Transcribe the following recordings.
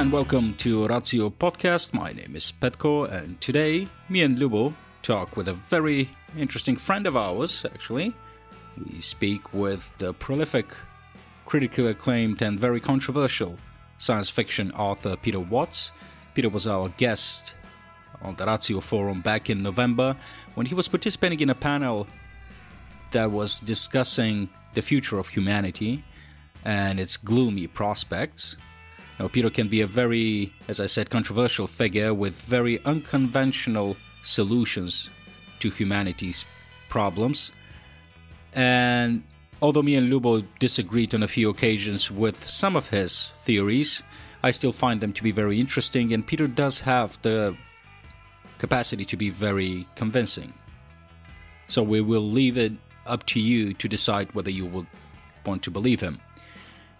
And welcome to Ratio Podcast. My name is Petko, and today me and Lubo talk with a very interesting friend of ours, actually. We speak with the prolific, critically acclaimed, and very controversial science fiction author Peter Watts. Peter was our guest on the Ratio Forum back in November when he was participating in a panel that was discussing the future of humanity and its gloomy prospects. Now, Peter can be a very, as I said, controversial figure with very unconventional solutions to humanity's problems. And although me and Lubo disagreed on a few occasions with some of his theories, I still find them to be very interesting, and Peter does have the capacity to be very convincing. So we will leave it up to you to decide whether you would want to believe him.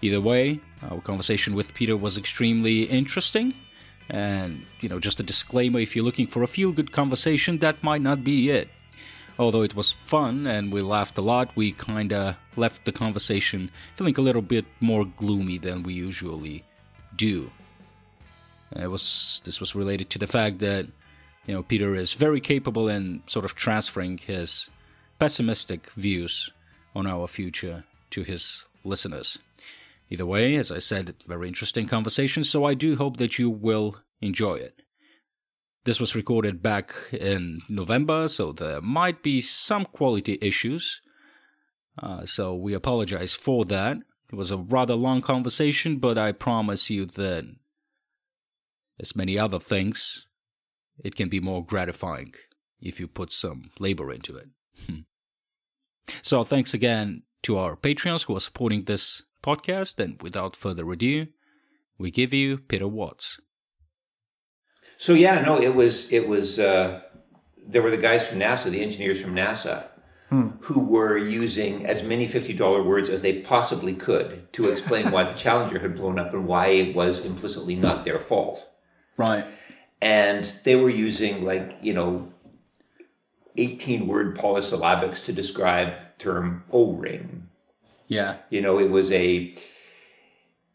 Either way, our conversation with Peter was extremely interesting. And, you know, just a disclaimer if you're looking for a feel good conversation, that might not be it. Although it was fun and we laughed a lot, we kinda left the conversation feeling a little bit more gloomy than we usually do. It was this was related to the fact that you know Peter is very capable in sort of transferring his pessimistic views on our future to his listeners. Either way, as I said, very interesting conversation, so I do hope that you will enjoy it. This was recorded back in November, so there might be some quality issues. Uh, so we apologize for that. It was a rather long conversation, but I promise you that, as many other things, it can be more gratifying if you put some labor into it. so thanks again to our Patreons who are supporting this podcast. And without further ado, we give you Peter Watts. So yeah, no, it was it was uh, there were the guys from NASA, the engineers from NASA, hmm. who were using as many fifty dollar words as they possibly could to explain why the Challenger had blown up and why it was implicitly not their fault. Right. And they were using like you know. 18 word polysyllabics to describe the term O ring yeah. You know, it was a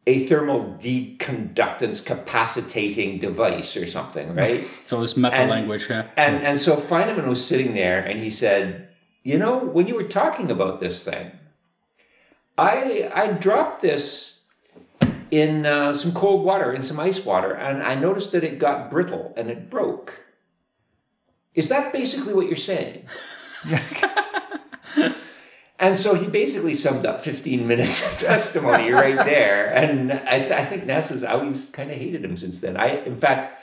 a thermal deconductance capacitating device or something, right? so it's meta and, language, yeah. And and so Feynman was sitting there and he said, you know, when you were talking about this thing, I I dropped this in uh, some cold water, in some ice water, and I noticed that it got brittle and it broke. Is that basically what you're saying? Yeah. And so he basically summed up 15 minutes of testimony right there. And I, th- I think NASA's always kind of hated him since then. I, in fact,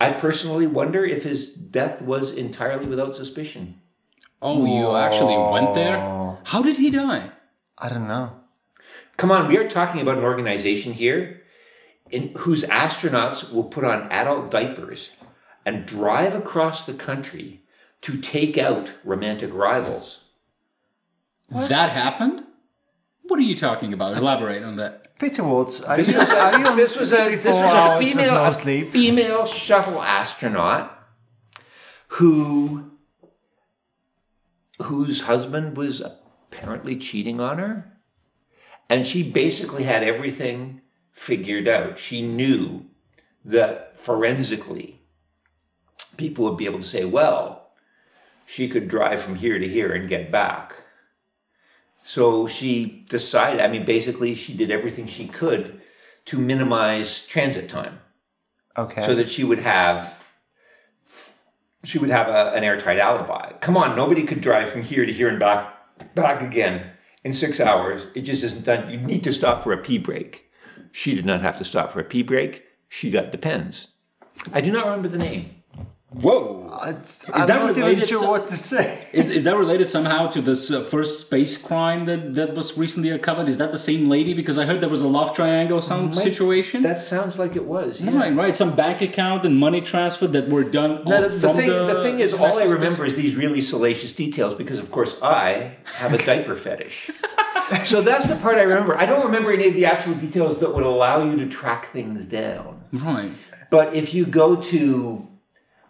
I personally wonder if his death was entirely without suspicion. Oh, you actually went there? How did he die? I don't know. Come on, we are talking about an organization here in whose astronauts will put on adult diapers and drive across the country to take out romantic rivals. What? That happened? What are you talking about? Elaborate on that. Peter Watts, this, was a, this was a, this was a female, no a female shuttle astronaut who whose husband was apparently cheating on her. And she basically had everything figured out. She knew that forensically people would be able to say, well, she could drive from here to here and get back. So she decided, I mean, basically, she did everything she could to minimize transit time. Okay. So that she would have she would have a, an airtight alibi. Come on, nobody could drive from here to here and back back again in six hours. It just isn't done. You need to stop for a pee break. She did not have to stop for a pee break. She got depends. I do not remember the name. Whoa! It's, is I'm that not even sure what to say. Is, is that related somehow to this uh, first space crime that, that was recently uncovered? Is that the same lady? Because I heard there was a love triangle some Might, situation. That sounds like it was. Yeah. Right, right. Some bank account and money transfer that were done. No, the, the thing, the, the, thing is, all I remember is these really salacious details because, of course, I have a diaper fetish. so that's the part I remember. I don't remember any of the actual details that would allow you to track things down. Right. But if you go to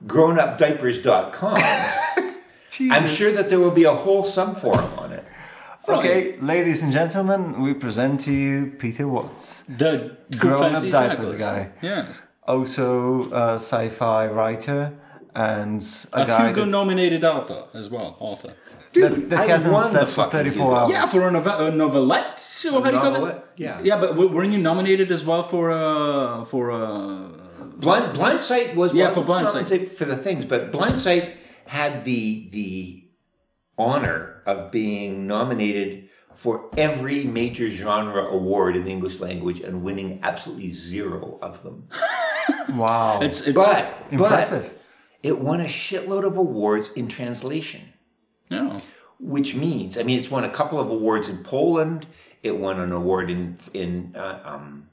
grownupdiapers.com. I'm sure that there will be a whole subforum on it. Okay, ladies and gentlemen, we present to you Peter Watts, The grown-up diapers jackals. guy. Yeah. also a sci-fi writer and a, A guy Hugo that, nominated author as well. Author. that, that I hasn't won the slept for 34 hours. Yeah, for a, nove- a novelette. So how do you call it? yeah. Yeah, but w- weren't you nominated as well for a for uh Blind Blindsight was Yeah, well, for it's Blindsight. For the things, but Blind Sight had the the honor of being nominated for every major genre award in the English language and winning absolutely zero of them. Wow. it's it's But Impressive. but it won a shitload of awards in translation. yeah. which means I mean it's won a couple of awards in Poland. It won an award in in uh, um,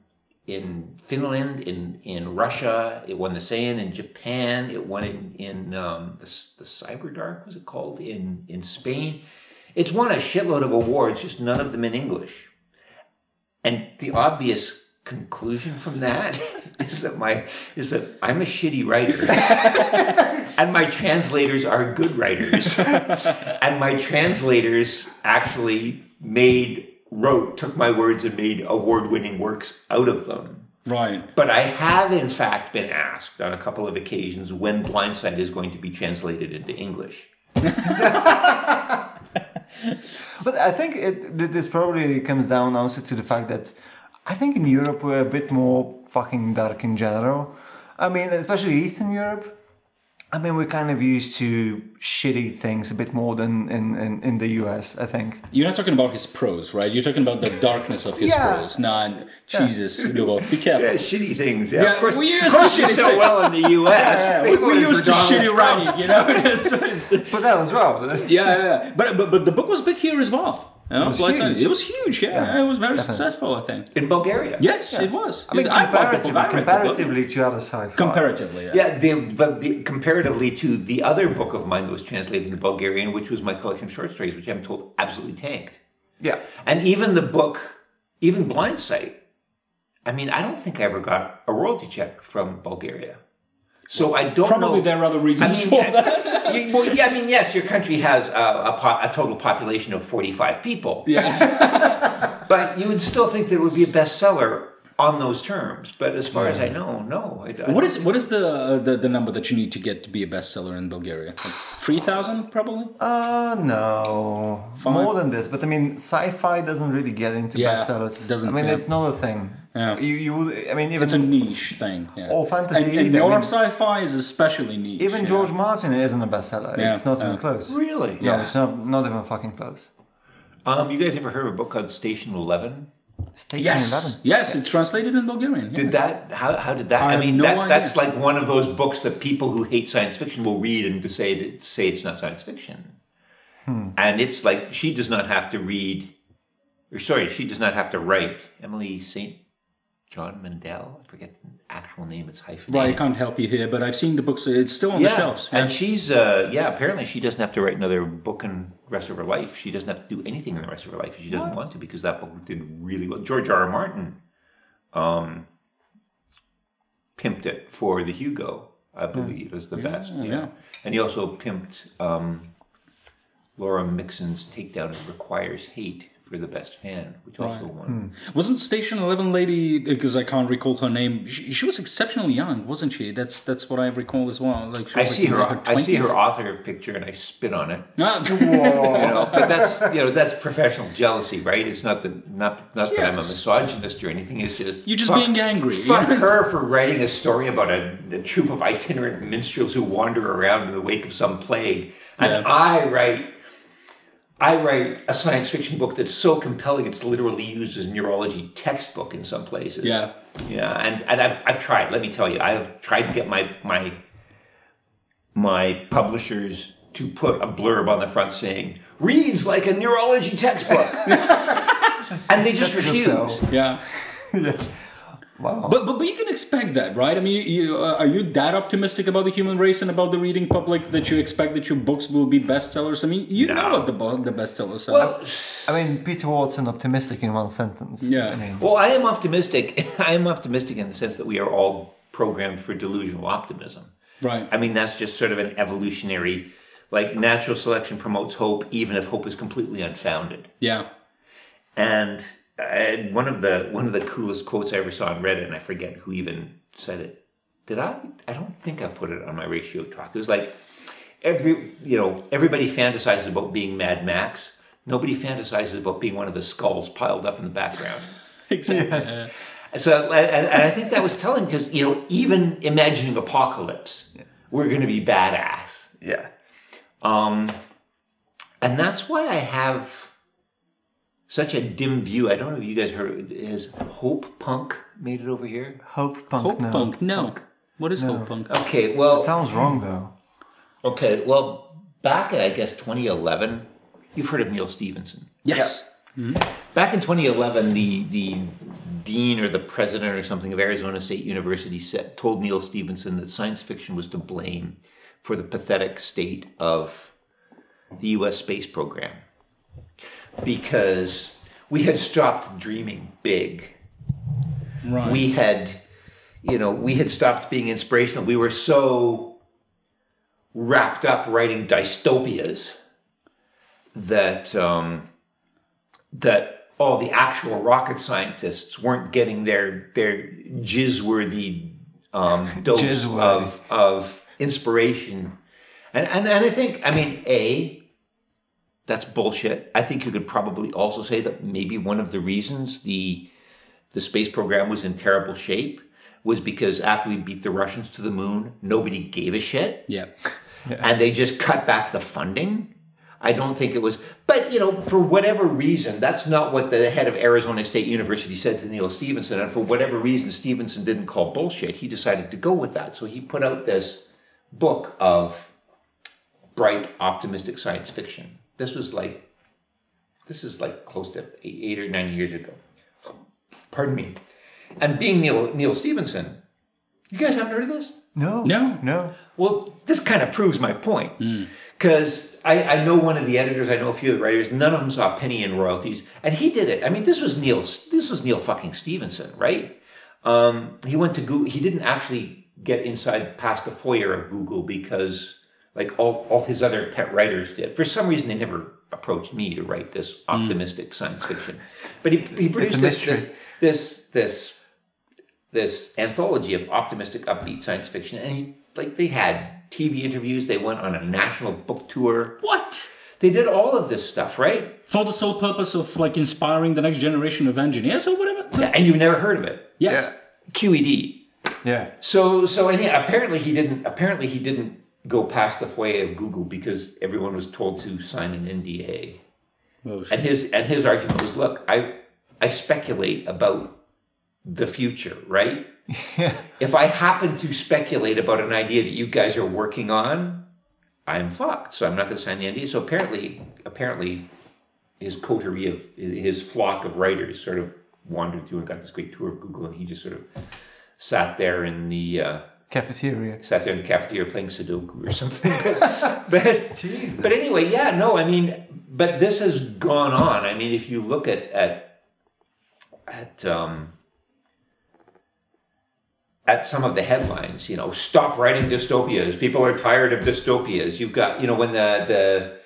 in Finland, in in Russia. It won the same in Japan. It won in, in um, the the Cyberdark was it called in in Spain. It's won a shitload of awards, just none of them in English. And the obvious conclusion from that is that my is that I'm a shitty writer. and my translators are good writers. and my translators actually made wrote took my words and made award-winning works out of them. Right. But I have in fact been asked on a couple of occasions when Blindsight is going to be translated into English. But I think it, this probably comes down also to the fact that I think in Europe we're a bit more fucking dark in general. I mean, especially Eastern Europe. I mean, we're kind of used to shitty things a bit more than in, in, in the US, I think. You're not talking about his prose, right? You're talking about the darkness of his Yeah. prose. Nah, Jesus, Lubo, be careful. Yeah, shitty things. Yeah, Yeah, of course. we used of course, to you shitty so things. well in the U.S. They we voted for used to shitty writing, you know. It's- it's- But that as well. yeah, yeah, yeah. But, but but the book was big here as well. You know, was Blind huge. It was huge. Yeah, Yeah, it was very definitely. successful. I think. in Bulgaria. Yes, it was. I mean, I bought comparatively, I the comparatively to other sci-fi. Comparatively, yeah. Yeah, the, but the, comparatively to the other book of mine that was translated into Bulgarian, which was my collection of short stories, which I'm told absolutely tanked. Yeah. And even the book, even Blind Sight, I mean, I don't think I ever got a royalty check from Bulgaria. So I don't know. Probably know. there are other reasons I mean, for yeah, that. you- well, yeah, I mean, yes, your country has a, a, po- a total population of 45 people, Yes. but you would still think that it would be a bestseller on those terms. But as far as I know, no. I, I What is what is the, uh, the the number that you need to get to be a bestseller in Bulgaria? Like Three thousand, probably. Uh, no. Fine. More than this. But I mean, sci-fi doesn't really get into Yeah, bestsellers. doesn't, I mean, yeah. it's not a thing. Yeah. You, you would, I mean, even, It's a niche thing. Yeah. Or fantasy And, and either, I mean- sci-fi is especially niche. even yeah. George Martin isn't a bestseller. Yeah, It's not yeah. even close. really? No, it's not, not even fucking close. Um, you guys ever heard of a book called Station Eleven? Station Yes. 11. Yes, it's translated in Bulgarian. yeah. Did that? How, how did that? I I, mean, no that, that's like one of those books that people who hate science fiction will read and say say it's not science fiction. Hmm. And it's like she does not have to read, or sorry, she does not have to write. Emily Saint John Mandel, I forget the actual name. It's hyphenated. Well, I can't help you here, but I've seen the books. It's still on the yeah, shelves. and she's uh, yeah. Apparently, she doesn't have to write another book in the rest of her life. She doesn't have to do anything in the rest of her life she doesn't want to, because that book did really well. George R. R. Martin, um, pimped it for the Hugo, I believe, as the best. yeah. and he also pimped um, Laura Mixon's "Takedown of Requires Hate" for the best fan, which also won. Wasn't Station Eleven lady? Because I can't recall her name. She, she was exceptionally young, wasn't she? That's that's what I recall as well. Like she I like see her. her I see her author picture, and I spit on it. Ah, you know, but that's you know that's professional jealousy, right? It's not that not not that I'm a misogynist or anything. It's just You're just fuck- being angry. Fuck Yeah. her for writing a story about a, a troop of itinerant minstrels who wander around in the wake of some plague, and Yeah. I write. I write a science fiction book that's so compelling it's literally used as a neurology textbook in some places. Yeah. Yeah, and, and I've, I've tried, let me tell you, I've tried to get my my my publishers to put a blurb on the front saying, reads like a neurology textbook. and they just That's a good refuse. sell. yeah. yes. Wow. But, but but you can expect that, right? I mean, you, uh, are you that optimistic about the human race and about the reading public that you expect that your books will be bestsellers? I mean, you know what the bo- the bestsellers are. Well, I mean, Peter Watson optimistic in one sentence. Yeah. I mean, well, I am optimistic. I am optimistic in the sense that we are all programmed for delusional optimism. right. I mean, that's just sort of an evolutionary like natural selection promotes hope, even if hope is completely unfounded. Yeah. And I, one of the one of the coolest quotes I ever saw on Reddit, and I forget who even said it. Did I? I don't think I put it on my ratio talk. It was like every you know everybody fantasizes about being Mad Max. Nobody fantasizes about being one of the skulls piled up in the background. Exactly. Yes. So, and, and I think that was telling because you know even imagining apocalypse, we're going to be badass. Yeah. Um, and that's why I have such a dim view. I don't know if you guys heard. Has Hope Punk made it over here? Hope punk. Hope no. punk. No. What is hope punk? Okay, well, It sounds wrong though. okay, well, back in I guess 2011, you've heard of Neal Stephenson. Yes. Mm-hmm. Back in 2011, the the dean or the president or something of Arizona State University said, told Neal Stephenson that science fiction was to blame for the pathetic state of the U.S. space program because we had stopped dreaming big. Right. We had, you know, we had stopped being inspirational. We were so wrapped up writing dystopias that um, that all the actual rocket scientists weren't getting their their jizz-worthy um, dose Jizz-worthy. of of inspiration, and, and and I think I mean a that's bullshit. I think you could probably also say that maybe one of the reasons the the space program was in terrible shape was because after we beat the Russians to the moon, nobody gave a shit yeah. and they just cut back the funding. I don't think it was, but you know, for whatever reason, that's not what the head of Arizona State University said to Neal Stephenson. And for whatever reason, Stephenson didn't call bullshit. He decided to go with that. So he put out this book of bright, optimistic science fiction. This was like, this is like close to eight, eight or nine years ago. Pardon me. And being Neal Neal Stephenson, you guys haven't heard of this? No. No. No. Well, this kind of proves my point. Because I, I know one of the editors, I know a few of the writers, none of them saw a penny in royalties. And he did it. I mean, this was Neal, this was Neal fucking Stephenson, right? Um, he went to Google. He didn't actually get inside past the foyer of Google because like all, all his other pet writers did. For some reason, they never approached me to write this hmm. optimistic science fiction. But he, he produced this, this, this, this this anthology of optimistic, upbeat science fiction, and he like they had TV interviews. They went on a national book tour. What? They did all of this stuff, right? For the sole purpose of like inspiring the next generation of engineers or whatever? Yeah, And you've never heard of it. Yes. QED. Yeah. So so and yeah, apparently he didn't. Apparently he didn't go past the foyer of Google because everyone was told to sign an NDA. Oh, And his and his argument was, look, I I speculate about the future, right? If I happen to speculate about an idea that you guys are working on, I'm fucked. So I'm not going to sign the NDA. So apparently, apparently, his coterie of his flock of writers sort of wandered through and got this great tour of Google, and he just sort of sat there in the uh, Cafeteria. sat there in the cafeteria playing Sudoku or something. but but anyway, yeah, no, I mean, but this has gone on. I mean, if you look at at at um, at some of the headlines, you know, stop writing dystopias. People are tired of dystopias. You've got, you know, when the the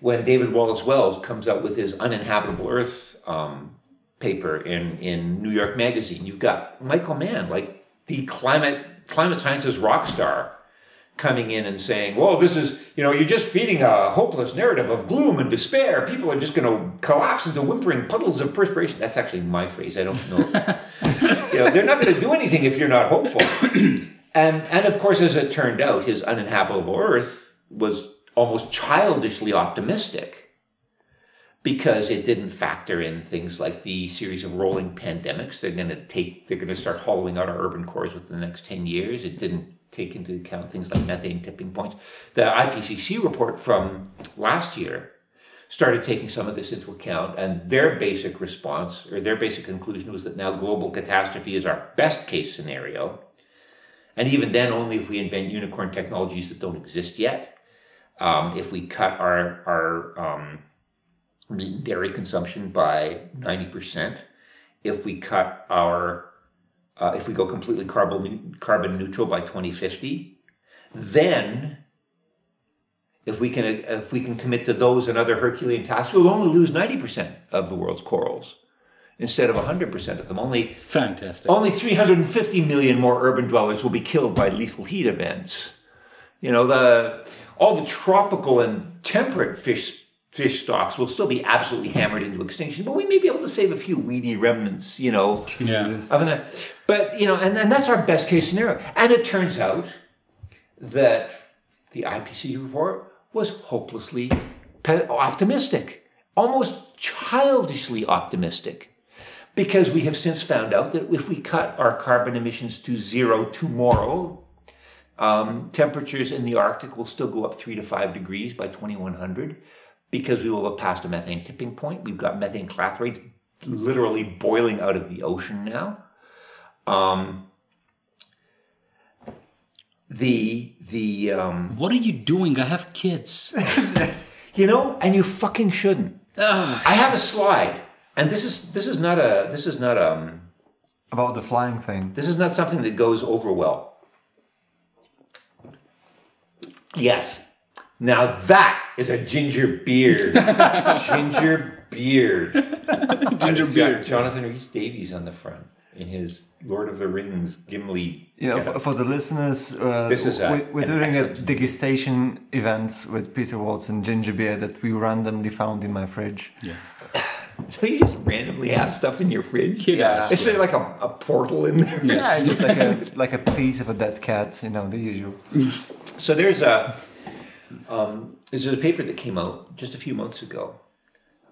when David Wallace Wells comes out with his uninhabitable Earth um, paper in in New York Magazine, you've got Michael Mann, like the climate climate sciences rock star, coming in and saying, "Well, this is you know you're just feeding a hopeless narrative of gloom and despair. People are just going to collapse into whimpering puddles of perspiration." That's actually my phrase. I don't know. you know, they're not going to do anything if you're not hopeful. and and of course, as it turned out, his uninhabitable Earth was almost childishly optimistic because it didn't factor in things like the series of rolling pandemics. They're going to take. They're going to start hollowing out our urban cores within the next ten years. It didn't take into account things like methane tipping points. The IPCC report from last year started taking some of this into account, and their basic response or their basic conclusion was that now global catastrophe is our best case scenario. And even then, only if we invent unicorn technologies that don't exist yet. Um, if we cut our our um, meat and dairy consumption by ninety percent, if we cut our uh, if we go completely carbon carbon neutral by twenty fifty, then if we can if we can commit to those and other Herculean tasks, we'll only lose ninety percent of the world's corals instead of hundred percent of them. Only Fantastic. only 350 million more urban dwellers will be killed by lethal heat events. You know, the all the tropical and temperate fish fish stocks will still be absolutely hammered into extinction, but we may be able to save a few weedy remnants, you know. Yeah. Jesus. Of an, but you know, and, and that's our best case scenario. And it turns out that the IPCC report was hopelessly pe- optimistic, almost childishly optimistic because we have since found out that if we cut our carbon emissions to zero tomorrow, um, temperatures in the Arctic will still go up three to five degrees by 2100 because we will have passed a methane tipping point. We've got methane clathrates literally boiling out of the ocean now. Um, the the um, What are you doing? I have kids. you know, and you fucking shouldn't. Ugh. I have a slide, and this is this is not a this is not um About the flying thing. This is not something that goes over well. Yes. Now that is a ginger beard. ginger beard. Ginger beard. Jonathan Rhys Davies on the front in his Lord of the Rings Gimli. You know, getup. for, for the listeners, uh, This is a- we, we're an doing a excellent- degustation event with Peter Watts and ginger beer that we randomly found in my fridge. Yeah. So you just randomly have stuff in your fridge? Yeah. Is there like a, a portal in there? Yeah, just like a like a piece of a dead cat, you know, the usual. So there's a um, there's a paper that came out just a few months ago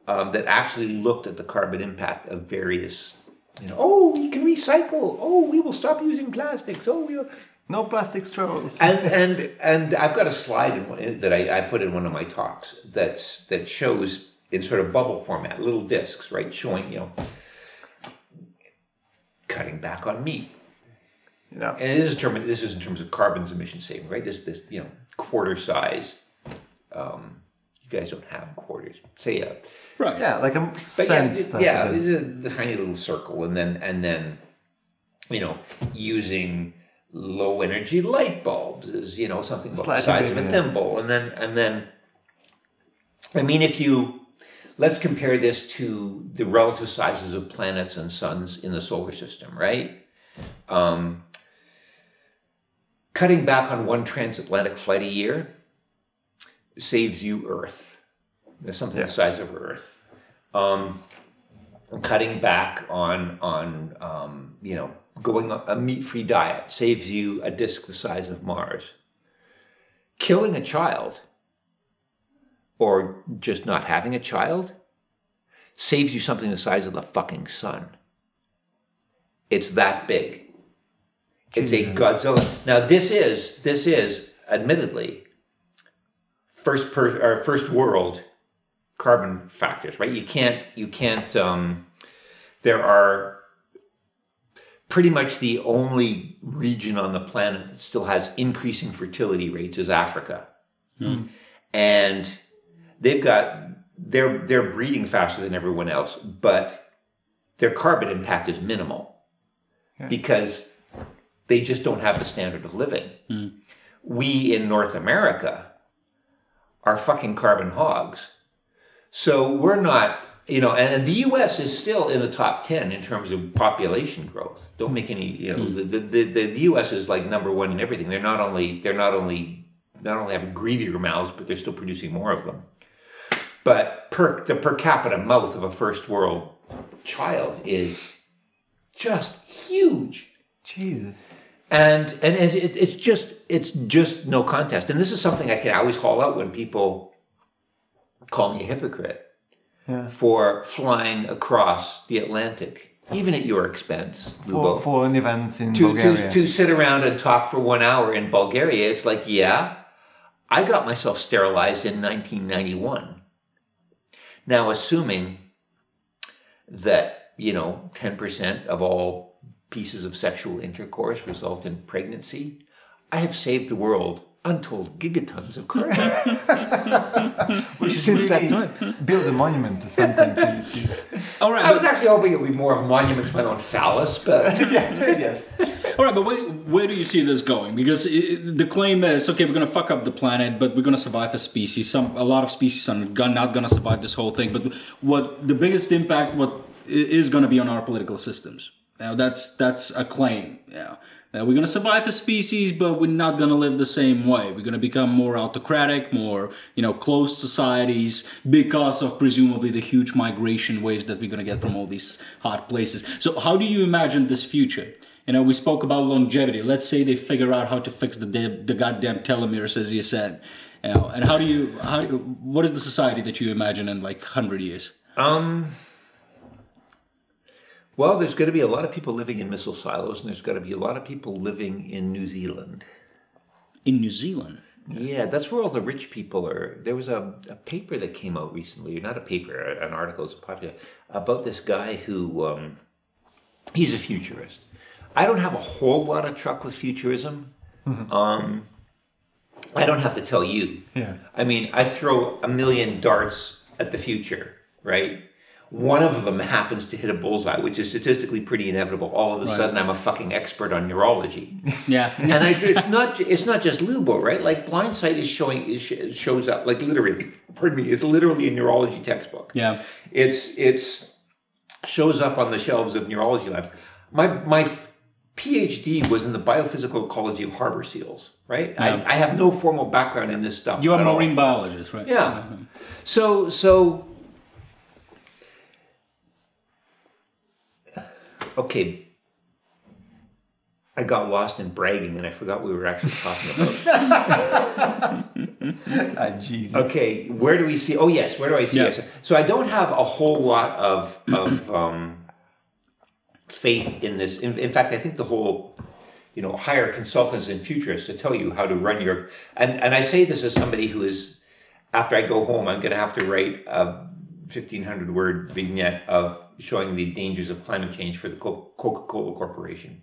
um, that actually looked at the carbon impact of various. You know, oh, we can recycle. Oh, we will stop using plastics. Oh, we will. No plastic straws. And and and I've got a slide in one, that I, I put in one of my talks that's that shows in sort of bubble format, little discs, right, showing you know cutting back on meat, Yeah. and this is term this is in terms of carbon's emission saving, right? This this you know quarter size. Um, you guys don't have quarters. Say a Right. Yeah, like a but cent yeah, yeah, with it's a, the tiny little circle, and then and then you know using low energy light bulbs is you know something about the Slightly size of a bigger, yeah. thimble, and then and then I mean if you let's compare this to the relative sizes of planets and suns in the solar system, right? Um, cutting back on one transatlantic flight a year saves you Earth. There's something the size of Earth. Um, cutting back on on um, you know going on a meat-free diet saves you a disk the size of Mars. Killing a child or just not having a child saves you something the size of the fucking sun. It's that big. It's a Godzilla. Now this is this is admittedly first per or first world carbon factors, right? You can't you can't um there are pretty much the only region on the planet that still has increasing fertility rates is Africa. And they've got they're they're breeding faster than everyone else, but their carbon impact is minimal because they just don't have the standard of living. We in North America are fucking carbon hogs. So we're not, you know, and, and the U.S. is still in the top ten in terms of population growth. Don't make any, you know, hmm. the, the, the, the U.S. is like number one in everything. They're not only they're not only not only have greedier mouths, but they're still producing more of them. But per the per capita mouth of a first world child is just huge Jesus. and and it, it- it's just it's just no contest and this is something i can always haul out when people call me a hypocrite Yeah. for flying across the atlantic even at your expense For, for an event in to, Bulgaria. to, to sit around and talk for one hour in bulgaria it's like yeah i got myself sterilized in 1991 now assuming that you know 10% of all pieces of sexual intercourse result in pregnancy i have saved the world untold gigatons of carbon. We should Since that time. build a monument to something. To, to... All right, I was actually hoping it would be more of a monument to my own phallus, but yeah, yes. All right, but where, where do you see this going? Because i i- the claim is, okay, we're going to fuck up the planet, but we're going to survive as species. Some a lot of species are not going to survive this whole thing. But what the biggest impact what is going to be on our political systems? Now that's that's a claim. Yeah, Uh, we're going to survive as species, but we're not going to live the same way. We're going to become more autocratic, more you know, closed societies because of presumably the huge migration waves that we're going to get from all these hot places. So how do you imagine this future? You know, we spoke about longevity. Let's say they figure out how to fix the the goddamn telomeres, as you said. You know, and how do you how what is the society that you imagine in like hundred years? um, well, there's going to be a lot of people living in missile silos, and there's going to be a lot of people living in New Zealand. In New Zealand, Yeah, that's where all the rich people are. There was a, a paper that came out recently, not a paper, an article, it's a podcast, about this guy who, um, he's a futurist. I don't have a whole lot of truck with futurism. Um, I don't have to tell you. Yeah. I mean, I throw a million darts at the future, right? One of them happens to hit a bullseye, which is statistically pretty inevitable. All of a sudden, I'm a fucking expert on neurology yeah, and I, it's not it's not just Lubo, right? Like Blindsight is showing is sh- shows up like literally. Pardon me, it's literally a neurology textbook. yeah. It's it's shows up on the shelves of neurology labs. My my PhD was in the biophysical ecology of harbor seals. Right, I, I have no formal background in this stuff. You are at a all. marine biologist, right? Yeah. So so okay. I got lost in bragging and I forgot we were actually talking about. Ah, Jesus. okay, where do we see? Oh yes, where do I see Yeah. us? So I don't have a whole lot of of um, faith in this. In, in fact, I think the whole you know hire consultants and futurists to tell you how to run your and and I say this as somebody who is after I go home, I'm going to have to write a 1500 word vignette of showing the dangers of climate change for the Coca-Cola Corporation.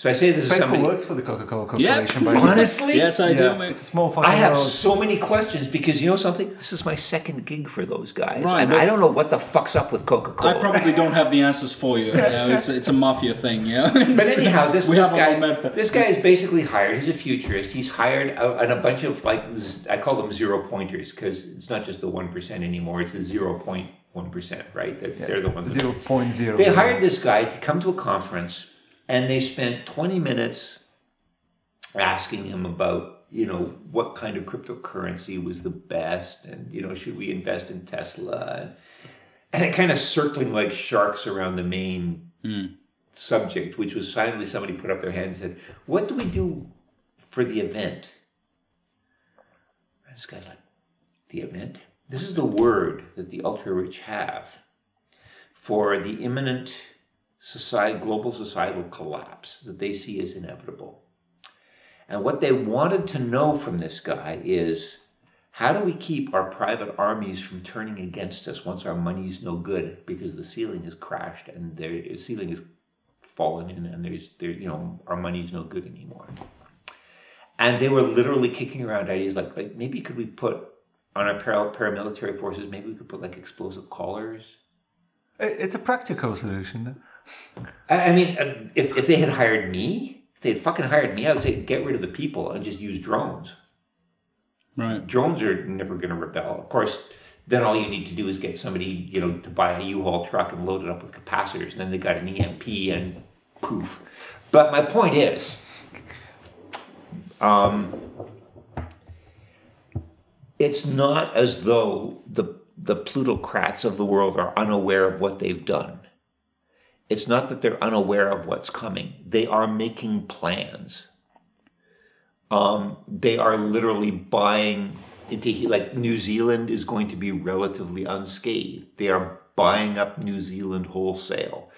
So I say this as Petko somebody. works for the Coca-Cola Yeah. Corporation. by the way. Honestly, Yes, I do, yeah, man. it's a small fucking I have world. so many questions because you know something. This is my second gig for those guys, Right, and I don't know what the fuck's up with Coca Cola. I probably don't have the answers for you. you know, it's, it's a mafia thing, yeah. But anyhow, this, we this have guy, a this guy is basically hired. He's a futurist. He's hired a, and a bunch of like I call them zero pointers because it's not just the one percent anymore. It's the zero point one percent, right? They're, they're the ones. that- Zero point zero. They hired this guy to come to a conference, and they spent 20 minutes asking him about, you know, what kind of cryptocurrency was the best, and you know, should we invest in Tesla, and, and it kind of circling like sharks around the main hmm. subject, which was finally somebody put up their hand and said, "What do we do for the event?" And this guy's like, "The event." This is the word that the ultra rich have for the imminent society, global societal collapse that they see as inevitable. And what they wanted to know from this guy is how do we keep our private armies from turning against us once our money's no good because the ceiling has crashed and the ceiling has fallen in and there's there you know our money's no good anymore. And they were literally kicking around ideas like like maybe could we put on our paramilitary forces maybe we could put like explosive collars It's a practical solution. I I mean, uh, if, if they had hired me, if they had fucking hired me, I would say get rid of the people and just use drones. Right. Drones are never going to rebel. Of course, then all you need to do is get somebody, you know, to buy a U-Haul truck and load it up with capacitors, and then they got an EMP and poof. But my point is, um, it's not as though the the plutocrats of the world are unaware of what they've done. It's not that they're unaware of what's coming. They are making plans. Um, they are literally buying into like New Zealand is going to be relatively unscathed. They are buying up New Zealand wholesale.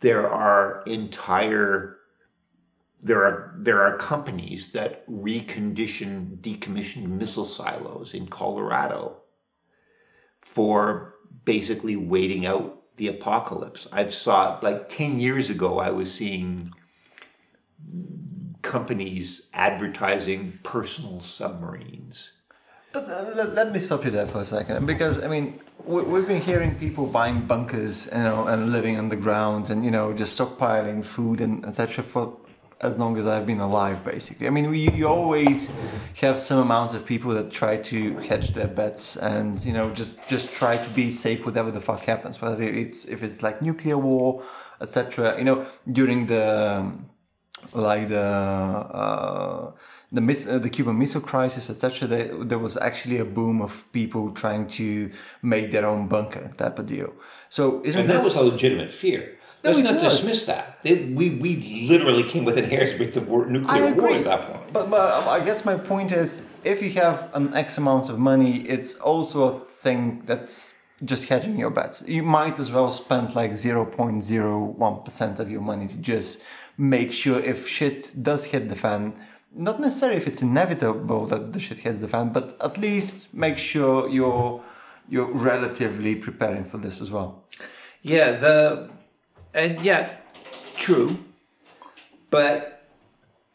There are entire there are there are companies that recondition decommissioned missile silos in Colorado for basically waiting out the apocalypse. I've saw like 10 years ago I was seeing companies advertising personal submarines. But uh, let, me stop you there for a second, because I mean, we, we've been hearing people buying bunkers, you know, and living underground, and you know, just stockpiling food and etc. for as long as I've been alive, basically. I mean, we, you always have some amount of people that try to hedge their bets and you know just just try to be safe whatever the fuck happens, whether it's if it's like nuclear war, etc. You know, during the like the. Uh, the, miss, uh, the Cuban Missile Crisis, etc., there, there was actually a boom of people trying to make their own bunker type of deal. So isn't And this that was a legitimate fear. No, Let's it not was. dismiss that. They, we, we literally came within hairs breadth of war, nuclear war at that point. But, but uh, I guess my point is, if you have an X amount of money, it's also a thing that's just hedging your bets. You might as well spend like 0.01% of your money to just make sure if shit does hit the fan, not necessarily if it's inevitable that the shit hits the fan, but at least make sure you're you're relatively preparing for this as well. Yeah, the and yeah, true. But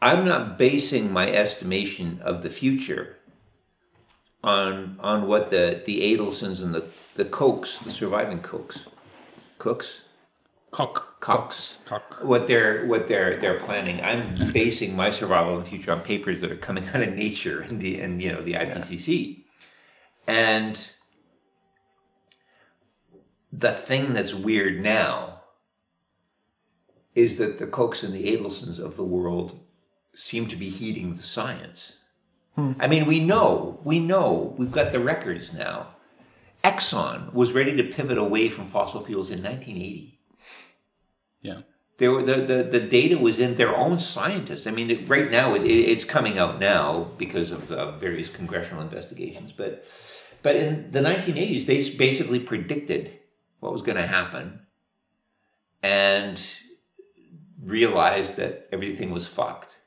I'm not basing my estimation of the future on on what the the Adelsons and the the Kochs, the surviving Kochs, Cooks, Cock. What they're what they're they're planning. I'm basing my survival in the future on papers that are coming out of Nature and the and you know the IPCC, and the thing that's weird now is that the Kochs and the Adelsons of the world seem to be heeding the science. I mean, we know, we know, we've got the records now. Exxon was ready to pivot away from fossil fuels in 1980. Yeah. There were the, the, the data was in their own scientists. I mean, it, right now it, it- it's coming out now because of uh, various congressional investigations. But but in the 1980s, they basically predicted what was going to happen and realized that everything was fucked,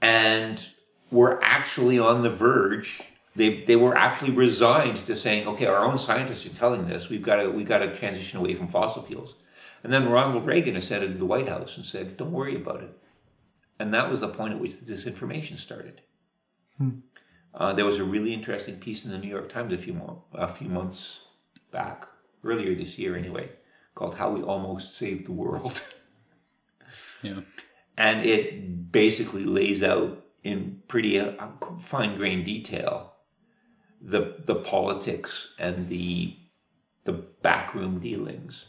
and were actually on the verge. They, they were actually resigned to saying, okay, our own scientists are telling this. We've got to we've got to transition away from fossil fuels. And then Ronald Reagan ascended to the White House and said, don't worry about it. And that was the point at which the disinformation started. Uh, there was a really interesting piece in the New York Times a few, mo- a few months back, earlier this year anyway, called How We Almost Saved the World. Yeah. and it basically lays out in pretty uh, fine grained detail the the politics and the the backroom dealings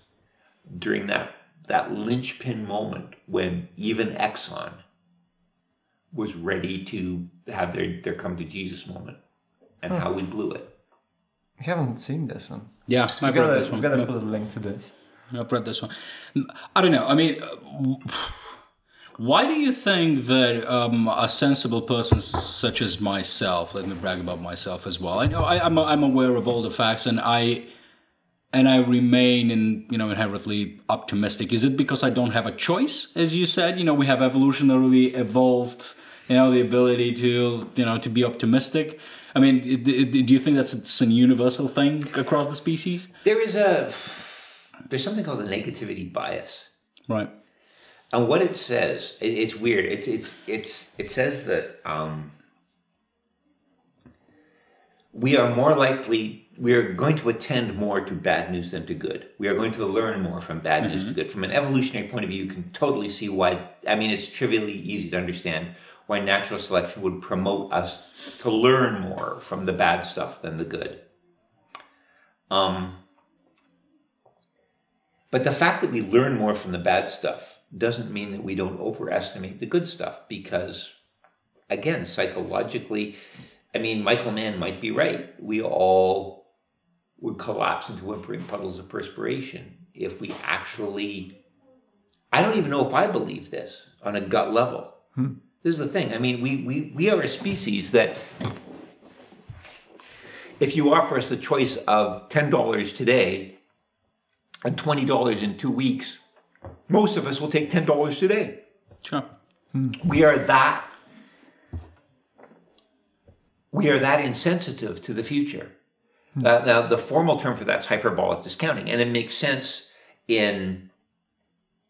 during that that linchpin moment when even Exxon was ready to have their their come to Jesus moment and how we blew it. I haven't seen this one. Yeah, I've gotta, this we one. gotta put a link to this. I've read this one. I don't know. I mean, why do you think that um, a sensible person such as myself, let me brag about myself as well. I know I, I'm I'm aware of all the facts, and I and I remain in you know inherently optimistic. Is it because I don't have a choice, as you said? You know, we have evolutionarily evolved. You know, the ability to you know to be optimistic. I mean, do you think that's it's an universal thing across the species? There is a there's something called the negativity bias. Right. And what it says, it, it's weird. It's it's it's it says that um, we are more likely. We are going to attend more to bad news than to good. We are going to learn more from bad news to good. From an evolutionary point of view, you can totally see why. I mean, it's trivially easy to understand why natural selection would promote us to learn more from the bad stuff than the good. Um, but the fact that we learn more from the bad stuff doesn't mean that we don't overestimate the good stuff because, again, psychologically, I mean, Michael Mann might be right. We all would collapse into whimpering puddles of perspiration if we actually. I don't even know if I believe this on a gut level. Hmm. This is the thing. I mean, we, we, we are a species that if you offer us the choice of $10 today and $20 in two weeks, most of us will take $10 today. Sure. We are that we are that insensitive to the future. Uh, now, the formal term for that's hyperbolic discounting, and it makes sense in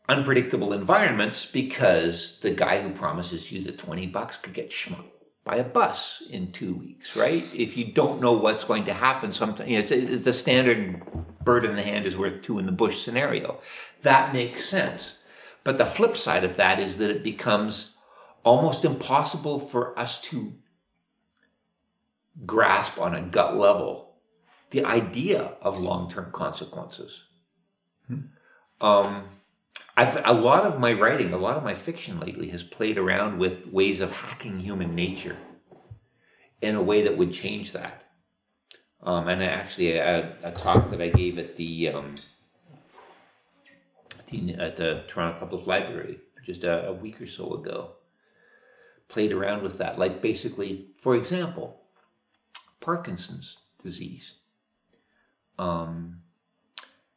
unpredictable environments because the guy who promises you the 20 bucks could get schmucked by a bus in two weeks, right? If you don't know what's going to happen, sometimes you know, it's, it's the standard bird in the hand is worth two in the bush scenario. That makes sense. But the flip side of that is that it becomes almost impossible for us to grasp on a gut level the idea of long-term consequences. Um, I've, a lot of my writing, a lot of my fiction lately has played around with ways of hacking human nature in a way that would change that. Um, and actually, a, a, talk that I gave at the, um, at the Toronto Public Library just a, a week or so ago played around with that. Like basically, for example, Parkinson's disease um,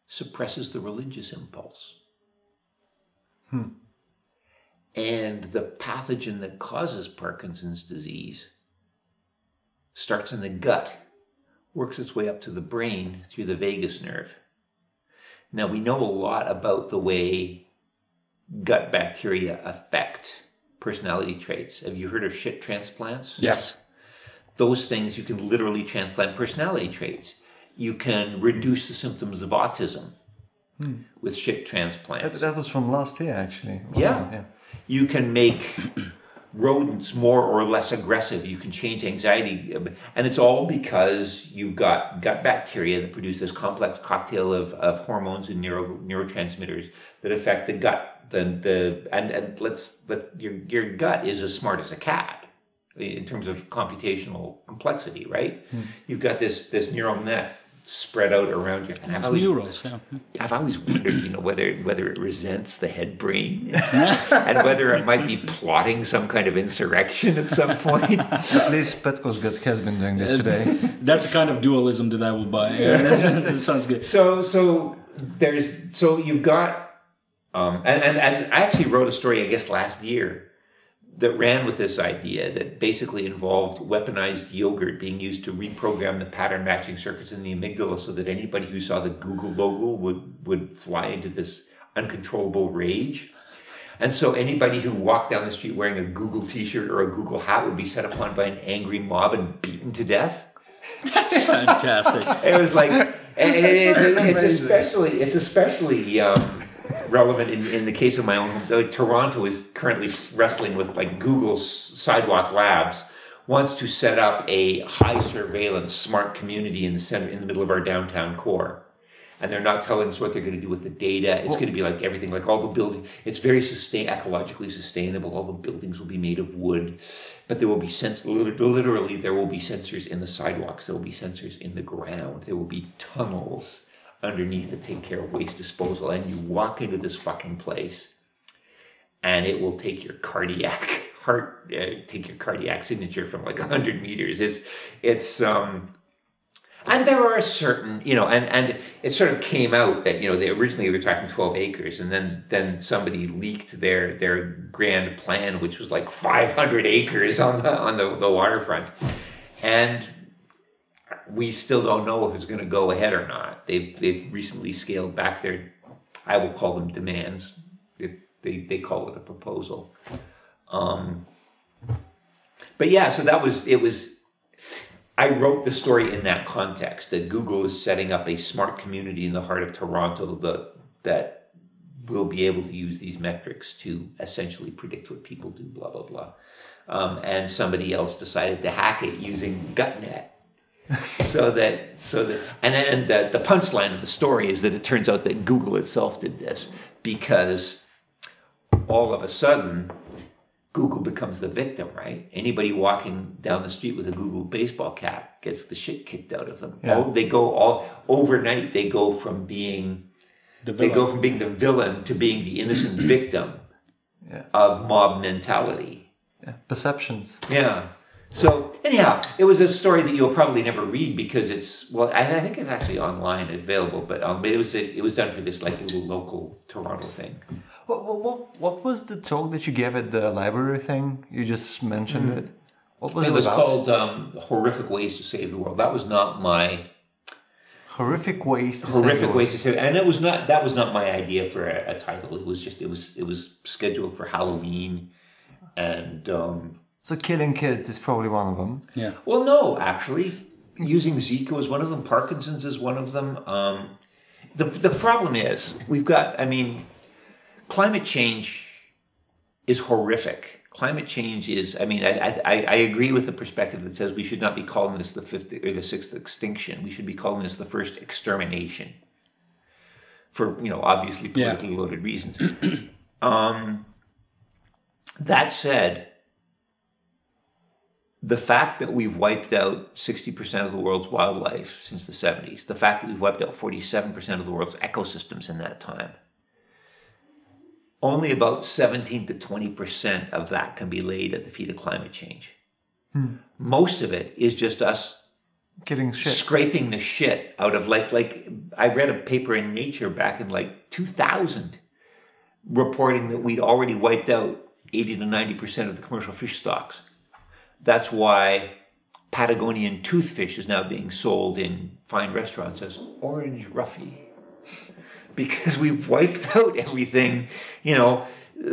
suppresses the religious impulse. Hmm. And the pathogen that causes Parkinson's disease starts in the gut, works its way up to the brain through the vagus nerve. Now, we know a lot about the way gut bacteria affect personality traits. Have you heard of shit transplants? Yes. Those things you can literally transplant personality traits. You can reduce the symptoms of autism hmm. with shit transplants. That, that was from last year, actually. Yeah. yeah. You can make rodents more or less aggressive. You can change anxiety. Um, and it's all because you've got gut bacteria that produce this complex cocktail of, of hormones and neuro, neurotransmitters that affect the gut. The, the, and, and let's, let, your, your gut is as smart as a cat in terms of computational complexity, right? Hmm. You've got this, this neural net spread out around you. And I've always neurals, yeah. I've always wondered, you know, whether whether it resents the head brain and whether it might be plotting some kind of insurrection at some point. At least Petko's gut has been doing this today. That's a kind of dualism that I will buy. Yeah, that sounds good. So so there's so you've got um and, and and I actually wrote a story, I guess last year, that ran with this idea that basically involved weaponized yogurt being used to reprogram the pattern matching circuits in the amygdala so that anybody who saw the Google logo would, would fly into this uncontrollable rage. And so anybody who walked down the street wearing a Google t-shirt or a Google hat would be set upon by an angry mob and beaten to death. Fantastic. It was like, and it's, it's especially, it's especially um, relevant in, in the case of my own home. Though Toronto is currently wrestling with like Google's Sidewalk Labs wants to set up a high surveillance smart community in the center, in the middle of our downtown core. And they're not telling us what they're going to do with the data. It's going to be like everything, like all the building. It's very sustain, ecologically sustainable. All the buildings will be made of wood, but there will be sens- literally there will be sensors in the sidewalks. There will be sensors in the ground. There will be tunnels underneath to take care of waste disposal. And you walk into this fucking place, and it will take your cardiac heart, uh, take your cardiac signature from like hundred meters. It's it's um. And there are certain, you know, and, and it sort of came out that, you know, they originally were talking 12 acres and then, then somebody leaked their, their grand plan, which was like 500 acres on the, on the, the waterfront. And we still don't know if it's going to go ahead or not. They've, they've recently scaled back their, I will call them demands. They, they, they call it a proposal. Um, but yeah, so that was, it was, I wrote the story in that context that Google is setting up a smart community in the heart of Toronto that that will be able to use these metrics to essentially predict what people do, blah blah blah. Um, and somebody else decided to hack it using GutNet, so that so that and and the, the punchline of the story is that it turns out that Google itself did this because all of a sudden Google becomes the victim, right? Anybody walking down the street with a Google baseball cap gets the shit kicked out of them. Yeah. Oh, they go all overnight. They go from being The they villain. go from being the villain to being the innocent victim Yeah. of mob mentality. Yeah. Perceptions. Yeah. So anyhow, it was a story that you'll probably never read because it's well, I, I think it's actually online available, but um, it was it was done for this like little local Toronto thing. What, what, what, was the talk that you gave at the library thing? You just mentioned it. What was it, It was about? called um, "Horrific Ways to Save the World." That was not my. horrific ways to horrific word. ways to save. And it was not that was not my idea for a, a title. It was just it was it was scheduled for Halloween, and um, So killing kids is probably one of them. Yeah. well, no, actually, using Zika was one of them. Parkinson's is one of them. Um, the the problem is we've got. I mean, climate change is horrific. Climate change is. I mean, I, I I agree with the perspective that says we should not be calling this the fifth or the sixth extinction. We should be calling this the first extermination. For you know, obviously Yeah. politically loaded reasons. um, that said, the fact that we've wiped out 60% of the world's wildlife since the 70s, the fact that we've wiped out 47% of the world's ecosystems in that time, only about 17 to 20% of that can be laid at the feet of climate change. Hmm. Most of it is just us Killing shit. scraping the shit out of like like I read a paper in Nature back in like 2000 reporting that we'd already wiped out 80 to 90% of the commercial fish stocks. That's why Patagonian toothfish is now being sold in fine restaurants as orange roughy. Because we've wiped out everything, you know,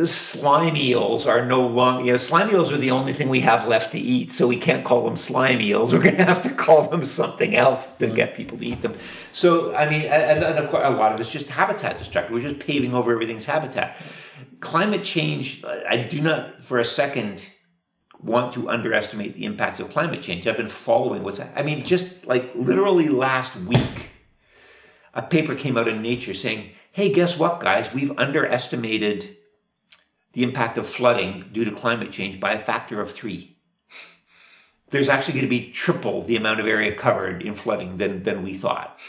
slime eels are no longer, you know, slime eels are the only thing we have left to eat, so we can't call them slime eels. We're going to have to call them something else to mm. get people to eat them. So, I mean, and, and of course, a lot of it's just habitat destruction. We're just paving over everything's habitat. Climate change, I do not for a second want to underestimate the impacts of climate change. I've been following what's, I mean, just like literally last week, a paper came out in Nature saying, hey, guess what, guys? We've underestimated the impact of flooding due to climate change by a factor of three. There's actually going to be triple the amount of area covered in flooding than, than we thought.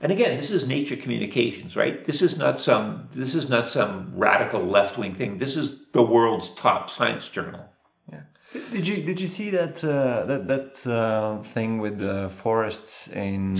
And again, this is nature communications, right? This is not some this is not some radical left wing thing. This is the world's top science journal. Did you did you see that uh, that that uh, thing with the forests in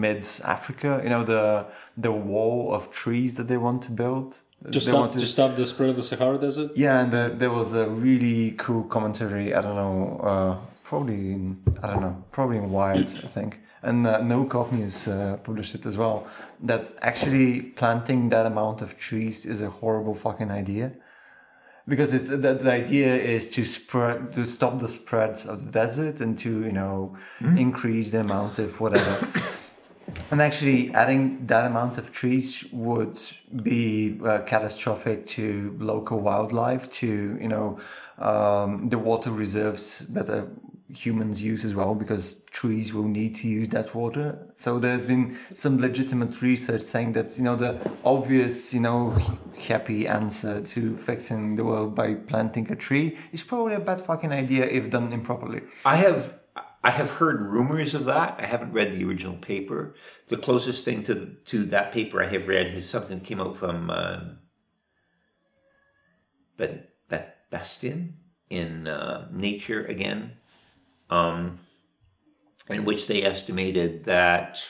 mid Africa? You know the the wall of trees that they want to build. To They stop, want to stop the spread of the Sahara Desert? Yeah, and the, there was a really cool commentary. I don't know, uh, probably in, I don't know, probably in Wired, I think, and uh, No Cough News uh, published it as well. That actually planting that amount of trees is a horrible fucking idea, because it's that the idea is to spread to stop the spread of the desert and to you know increase the amount of whatever. And actually, adding that amount of trees would be uh, catastrophic to local wildlife, to you know um, the water reserves that uh, humans use as well, because trees will need to use that water. So there's been some legitimate research saying that you know the obvious you know happy answer to fixing the world by planting a tree is probably a bad fucking idea if done improperly. I have I have heard rumors of that. I haven't read the original paper. The closest thing to to that paper I have read is something that came out from um, but that Bastin in uh, Nature again, um, in which they estimated that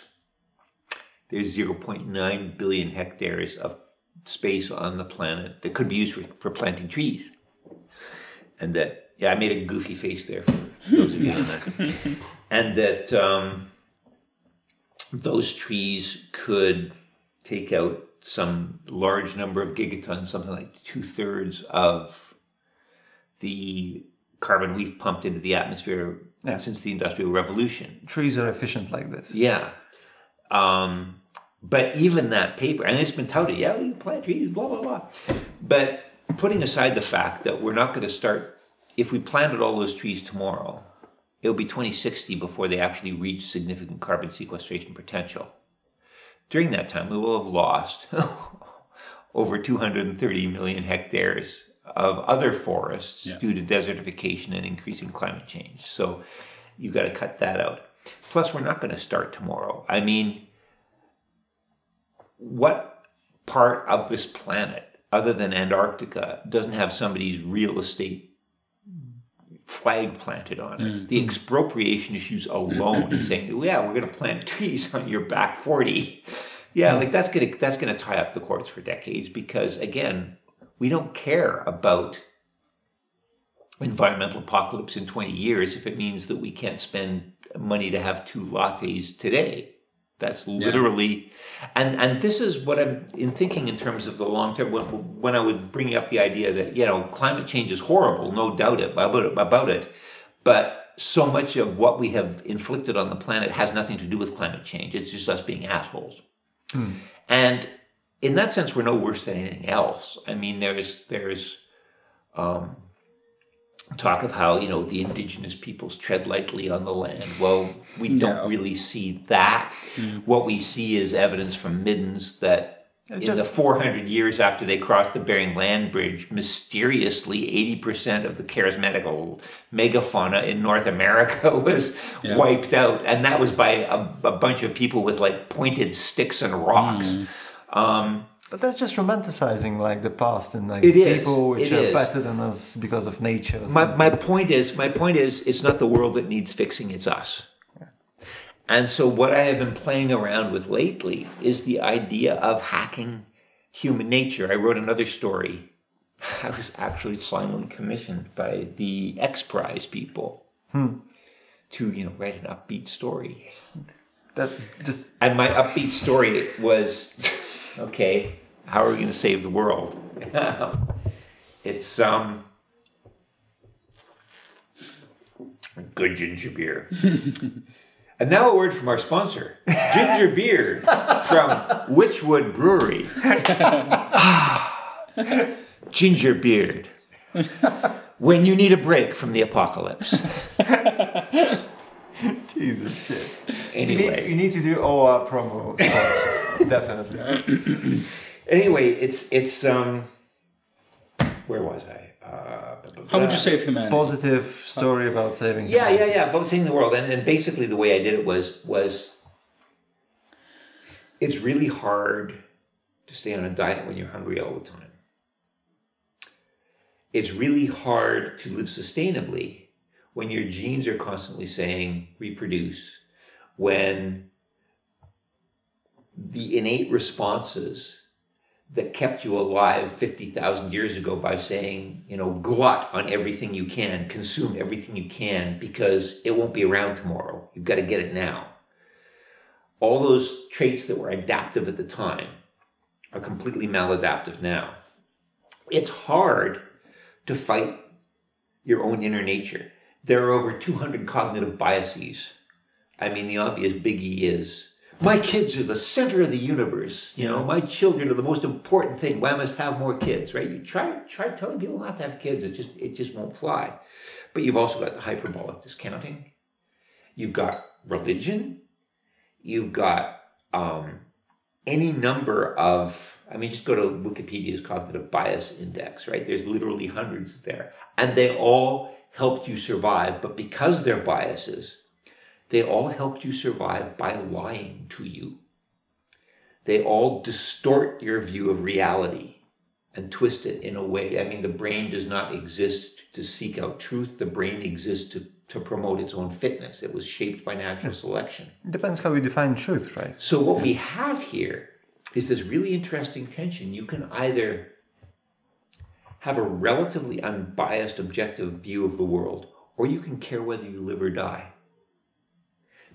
there's 0.9 billion hectares of space on the planet that could be used for, for planting trees, and that yeah, I made a goofy face there for those of you on that. and that um, those trees could take out some large number of gigatons, something like two thirds of the carbon we've pumped into the atmosphere Yeah. since the Industrial Revolution. Trees are efficient like this. Yeah. Um, but even that paper, and it's been touted, yeah, we plant trees, blah, blah, blah. But putting aside the fact that we're not going to start, if we planted all those trees tomorrow, it will be 2060 before they actually reach significant carbon sequestration potential. During that time, we will have lost over 230 million hectares of other forests Yeah. due to desertification and increasing climate change. So you've got to cut that out. Plus, we're not going to start tomorrow. I mean, what part of this planet, other than Antarctica, doesn't have somebody's real estate flag planted on it? Mm-hmm. The expropriation issues alone saying, yeah, we're going to plant trees on your back 40. Yeah, mm-hmm. like that's going to that's going to tie up the courts for decades because again, we don't care about environmental apocalypse in 20 years if it means that we can't spend money to have two lattes today. That's literally, and and this is what I'm in thinking in terms of the long term. When, when I would bring up the idea that you know climate change is horrible, no doubt it, about it, about it, but so much of what we have inflicted on the planet has nothing to do with climate change. It's just us being assholes. Hmm. And in that sense, we're no worse than anything else. I mean, there's there's um, talk of how you know the indigenous peoples tread lightly on the land. Well, we don't really see that. What we see is evidence from middens that. In the 400 years after they crossed the Bering Land Bridge, mysteriously 80% of the charismatic megafauna in North America was Yeah. wiped out. And that was by a, a bunch of people with like pointed sticks and rocks. Um, But that's just romanticizing like the past and like people which It are is. better than us because of nature. my, my point is my point is it's not the world that needs fixing it's us. And so what i have been playing around with lately is the idea of hacking human nature. I wrote another story. I was actually finally commissioned by the x prize people to you know write an upbeat story. That's just and my upbeat story was okay how are we going to save the world? It's um good ginger beer. And now a word from our sponsor ginger beer from witchwood brewery. Ginger beard when you need a break from the apocalypse. Jesus shit. You need, anyway. you need to do all our promo. spots. Definitely. anyway it's it's um where was i uh, blah, blah, How would blah. you save humanity? Positive story about saving. Yeah, yeah, yeah. About saving the world, and, and basically the way I did it was was it's really hard to stay on a diet when you're hungry all the time. It's really hard to live sustainably when your genes are constantly saying reproduce, when the innate responses that kept you alive 50,000 years ago by saying, you know, glut on everything you can, consume everything you can because it won't be around tomorrow. You've got to get it now. All those traits that were adaptive at the time are completely maladaptive now. It's hard to fight your own inner nature. There are over 200 cognitive biases. I mean, the obvious biggie is my kids are the center of the universe. You know, my children are the most important thing. Why must have more kids, right? You try try telling people not to have kids. It just it just won't fly. But you've also got the hyperbolic discounting. You've got religion. You've got um, any number of. I mean, just go to Wikipedia's cognitive bias index, right? There's literally hundreds there, and they all helped you survive. But because they're biases, they all helped you survive by lying to you. They all distort your view of reality and twist it in a way. I mean, the brain does not exist to seek out truth. The brain exists to, to promote its own fitness. It was shaped by natural hmm. selection. Depends how we define truth, right? So what we have here is this really interesting tension. You can either have a relatively unbiased, objective view of the world, or you can care whether you live or die.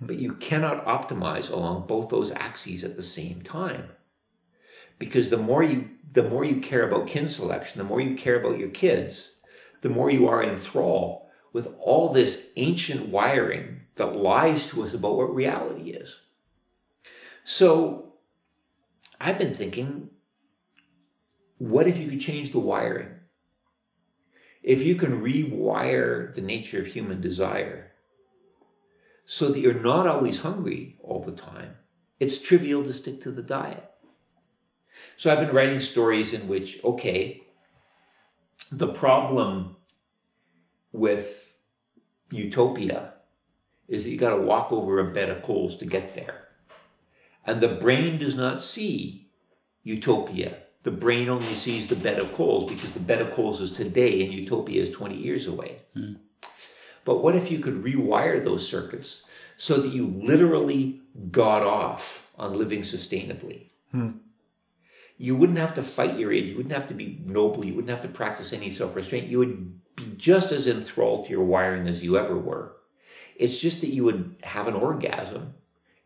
But you cannot optimize along both those axes at the same time. Because the more you the more you care about kin selection, the more you care about your kids, the more you are in thrall with all this ancient wiring that lies to us about what reality is. So I've been thinking, what if you could change the wiring? If you can rewire the nature of human desire so that you're not always hungry all the time, it's trivial to stick to the diet. So I've been writing stories in which, okay, the problem with utopia is that you got to walk over a bed of coals to get there. And the brain does not see utopia. The brain only sees the bed of coals because the bed of coals is today and utopia is 20 years away. Hmm. But what if you could rewire those circuits so that you literally got off on living sustainably? Hmm. You wouldn't have to fight your id. You wouldn't have to be noble. You wouldn't have to practice any self restraint. You would be just as enthralled to your wiring as you ever were. It's just that you would have an orgasm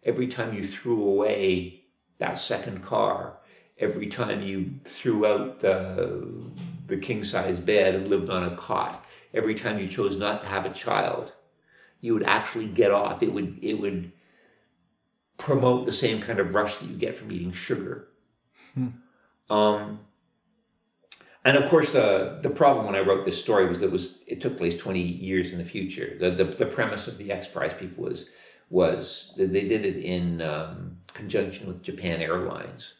every time you threw away that second car, every time you threw out the, the king size bed and lived on a cot, every time you chose not to have a child, you would actually get off. It would, it would promote the same kind of rush that you get from eating sugar. Um, and of course, the the problem when I wrote this story was that it was it took place twenty years in the future. The the, the premise of the X Prize people was was they did it in um, conjunction with Japan Airlines.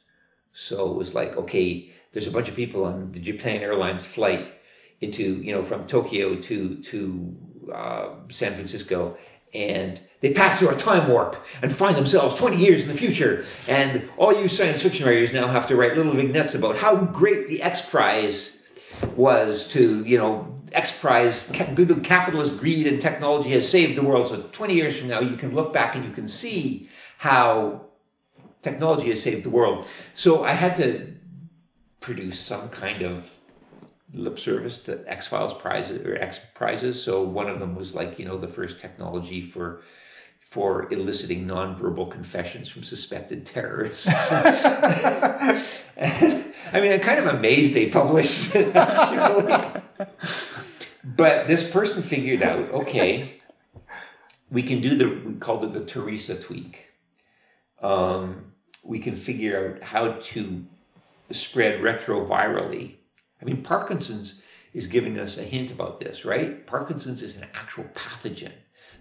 So it was like, okay, there's a bunch of people on the Japan Airlines flight into you know from Tokyo to to uh, San Francisco, and they pass through a time warp and find themselves 20 years in the future. And all you science fiction writers now have to write little vignettes about how great the X Prize was to, you know, X Prize, good capitalist greed and technology has saved the world. So 20 years from now, you can look back and you can see how technology has saved the world. So I had to produce some kind of lip service to X Files prizes or X prizes. So one of them was like, you know, the first technology for for eliciting nonverbal confessions from suspected terrorists. and, I mean, I'm kind of amazed they published it, but this person figured out, okay, we can do the, we called it the Teresa tweak. Um, we can figure out how to spread retrovirally. I mean, Parkinson's is giving us a hint about this, right? Parkinson's is an actual pathogen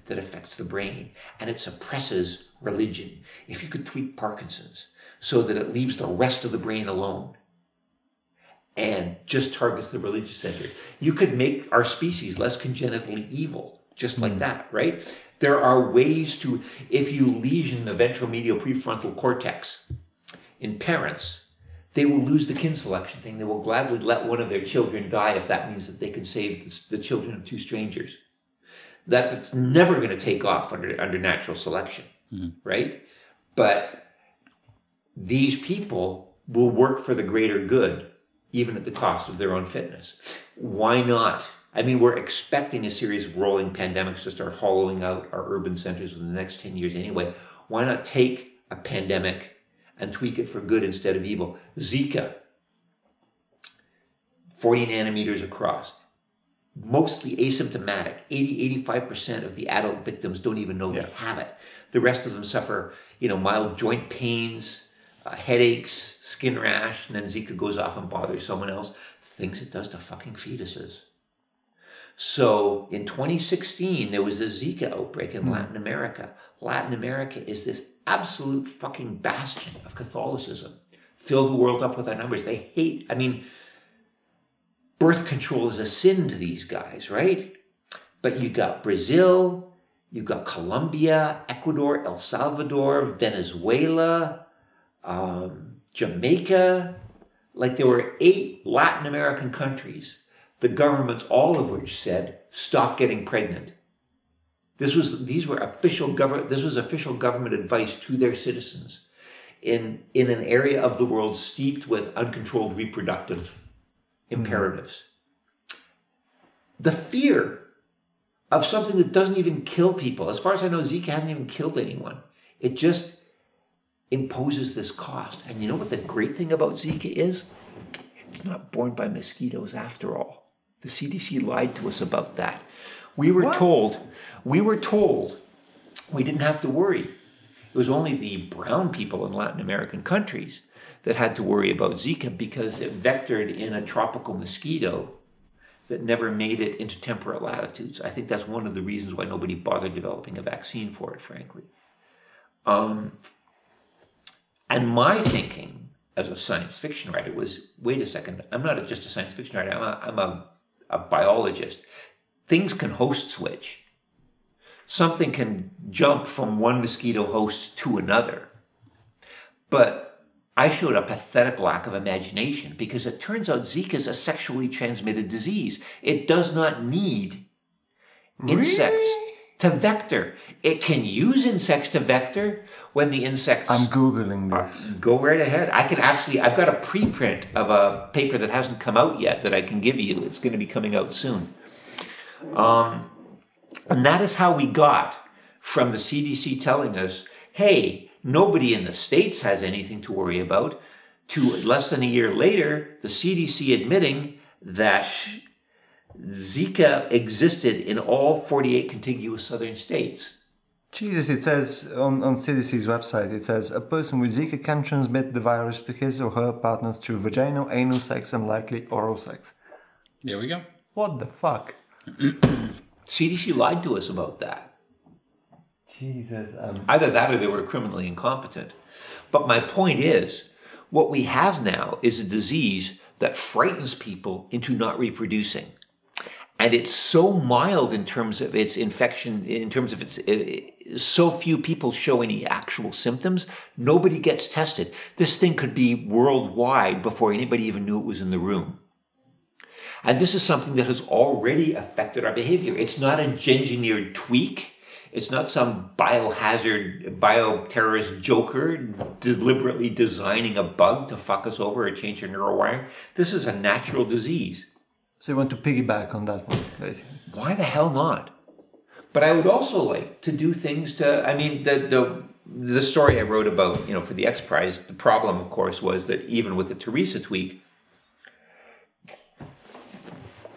that affects the brain and it suppresses religion. If you could tweak Parkinson's so that it leaves the rest of the brain alone and just targets the religious center, you could make our species less congenitally evil, just like hmm. that, right? There are ways to, if you lesion the ventromedial prefrontal cortex in parents, they will lose the kin selection thing. They will gladly let one of their children die if that means that they can save the children of two strangers that that's never going to take off under under natural selection, mm-hmm. right? But these people will work for the greater good, even at the cost of their own fitness. Why not? I mean, we're expecting a series of rolling pandemics to start hollowing out our urban centers in the next 10 years anyway. Why not take a pandemic and tweak it for good instead of evil? Zika, 40 nanometers across mostly asymptomatic. 80, 85% of the adult victims don't even know yeah. they have it. The rest of them suffer, you know, mild joint pains, uh, headaches, skin rash, and then Zika goes off and bothers someone else. Things it does to fucking fetuses. So in 2016, there was a Zika outbreak in mm. Latin America. Latin America is this absolute fucking bastion of Catholicism. Fill the world up with our numbers. They hate, I mean, birth control is a sin to these guys, right? But you got Brazil, you got Colombia, Ecuador, El Salvador, Venezuela, um, Jamaica. Like there were eight Latin American countries, the governments, all of which said, stop getting pregnant. This was, these were official government, this was official government advice to their citizens in, in an area of the world steeped with uncontrolled reproductive hmm. imperatives. The fear of something that doesn't even kill people. As far as I know, Zika hasn't even killed anyone. It just imposes this cost. And you know what the great thing about Zika is? It's not borne by mosquitoes after all. The CDC lied to us about that. We were what? told, we were told we didn't have to worry. It was only the brown people in Latin American countries that had to worry about Zika because it vectored in a tropical mosquito that never made it into temperate latitudes. I think that's one of the reasons why nobody bothered developing a vaccine for it, frankly. Um, and my thinking as a science fiction writer was wait a second, I'm not just a science fiction writer, I'm, a, I'm a, a biologist. Things can host switch. Something can jump from one mosquito host to another. But I showed a pathetic lack of imagination because it turns out Zika is a sexually transmitted disease. It does not need insects really? to vector. It can use insects to vector when the insects. I'm Googling this. go right ahead. I can actually, I've got a preprint of a paper that hasn't come out yet that I can give you. It's going to be coming out soon. Um, and that is how we got from the CDC telling us hey, nobody in the States has anything to worry about, to less than a year later, the CDC admitting that Zika existed in all 48 contiguous southern states. Jesus, it says on, on CDC's website, it says a person with Zika can transmit the virus to his or her partners through vaginal, anal sex, and likely oral sex. There we go. What the fuck? CDC lied to us about that. Jesus. Um, Either that or they were criminally incompetent. But my point is, what we have now is a disease that frightens people into not reproducing. And it's so mild in terms of its infection, in terms of its, uh, so few people show any actual symptoms. Nobody gets tested. This thing could be worldwide before anybody even knew it was in the room. And this is something that has already affected our behavior. It's not a engineered tweak. It's not some biohazard, bioterrorist joker deliberately designing a bug to fuck us over or change our neurowiring. This is a natural disease. so you want to piggyback on that one, basically. Why the hell not? But I would also like to do things to. I mean, the the the story I wrote about, you know, for the X Prize. The problem, of course, was that even with the Teresa tweak,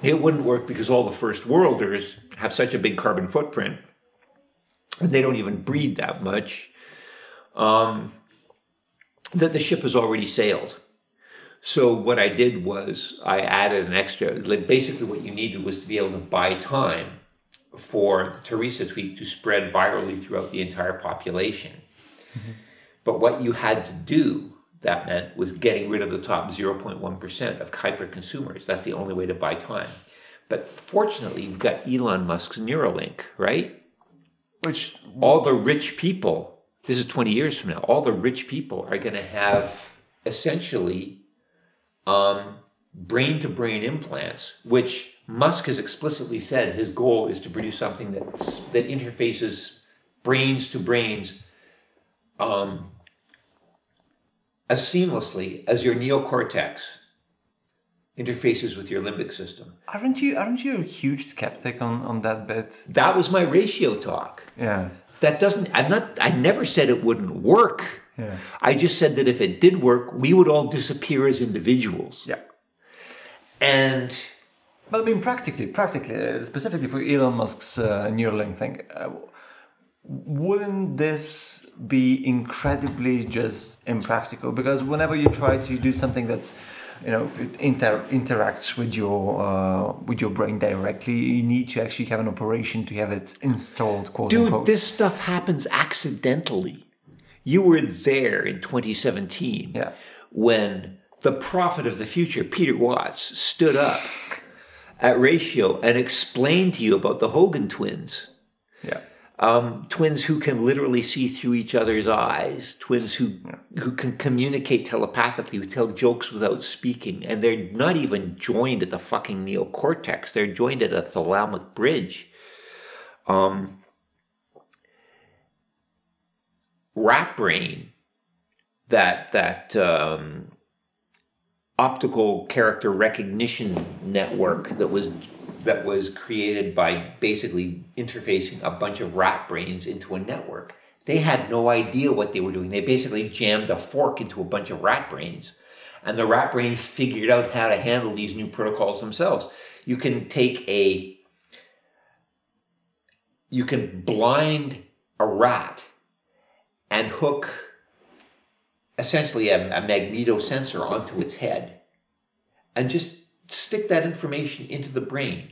it wouldn't work because all the first worlders have such a big carbon footprint, and they don't even breed that much. Um, that the ship has already sailed. So what I did was I added an extra. Like basically, what you needed was to be able to buy time for the Teresa tweak to spread virally throughout the entire population. But what you had to do that meant was getting rid of the top 0.1% of hyper consumers. That's the only way to buy time. But fortunately, you've got Elon Musk's Neuralink, right? Which all the rich people, this is 20 years from now, all the rich people are going to have essentially um, brain to brain implants, which Musk has explicitly said his goal is to produce something that's, that interfaces brains to brains um, as seamlessly as your neocortex interfaces with your limbic system. aren't you aren't you a huge skeptic on, on that bit? That was my ratio talk. Yeah. That doesn't, I'm not, I never said it wouldn't work. Yeah. I just said that if it did work, we would all disappear as individuals. Yeah. And But I mean, practically, practically, uh, specifically for Elon Musk's uh, Neuralink thing, uh, wouldn't this be incredibly just impractical? Because whenever you try to do something that's, you know, inter- interacts with your uh, with your brain directly, you need to actually have an operation to have it installed. Quote dude, unquote. this stuff happens accidentally. You were there in 2017 Yeah. when the prophet of the future, Peter Watts, stood up at Ratio and explained to you about the Hogan twins. yeah. Um, twins who can literally see through each other's eyes, twins who who can communicate telepathically, who tell jokes without speaking, and they're not even joined at the fucking neocortex. They're joined at a thalamic bridge. Um, rat brain, that that um, optical character recognition network that was that was created by basically interfacing a bunch of rat brains into a network. They had no idea what they were doing. They basically jammed a fork into a bunch of rat brains. And the rat brains figured out how to handle these new protocols themselves. You can take a, you can blind a rat and hook essentially a, a magnetosensor onto its head and just stick that information into the brain.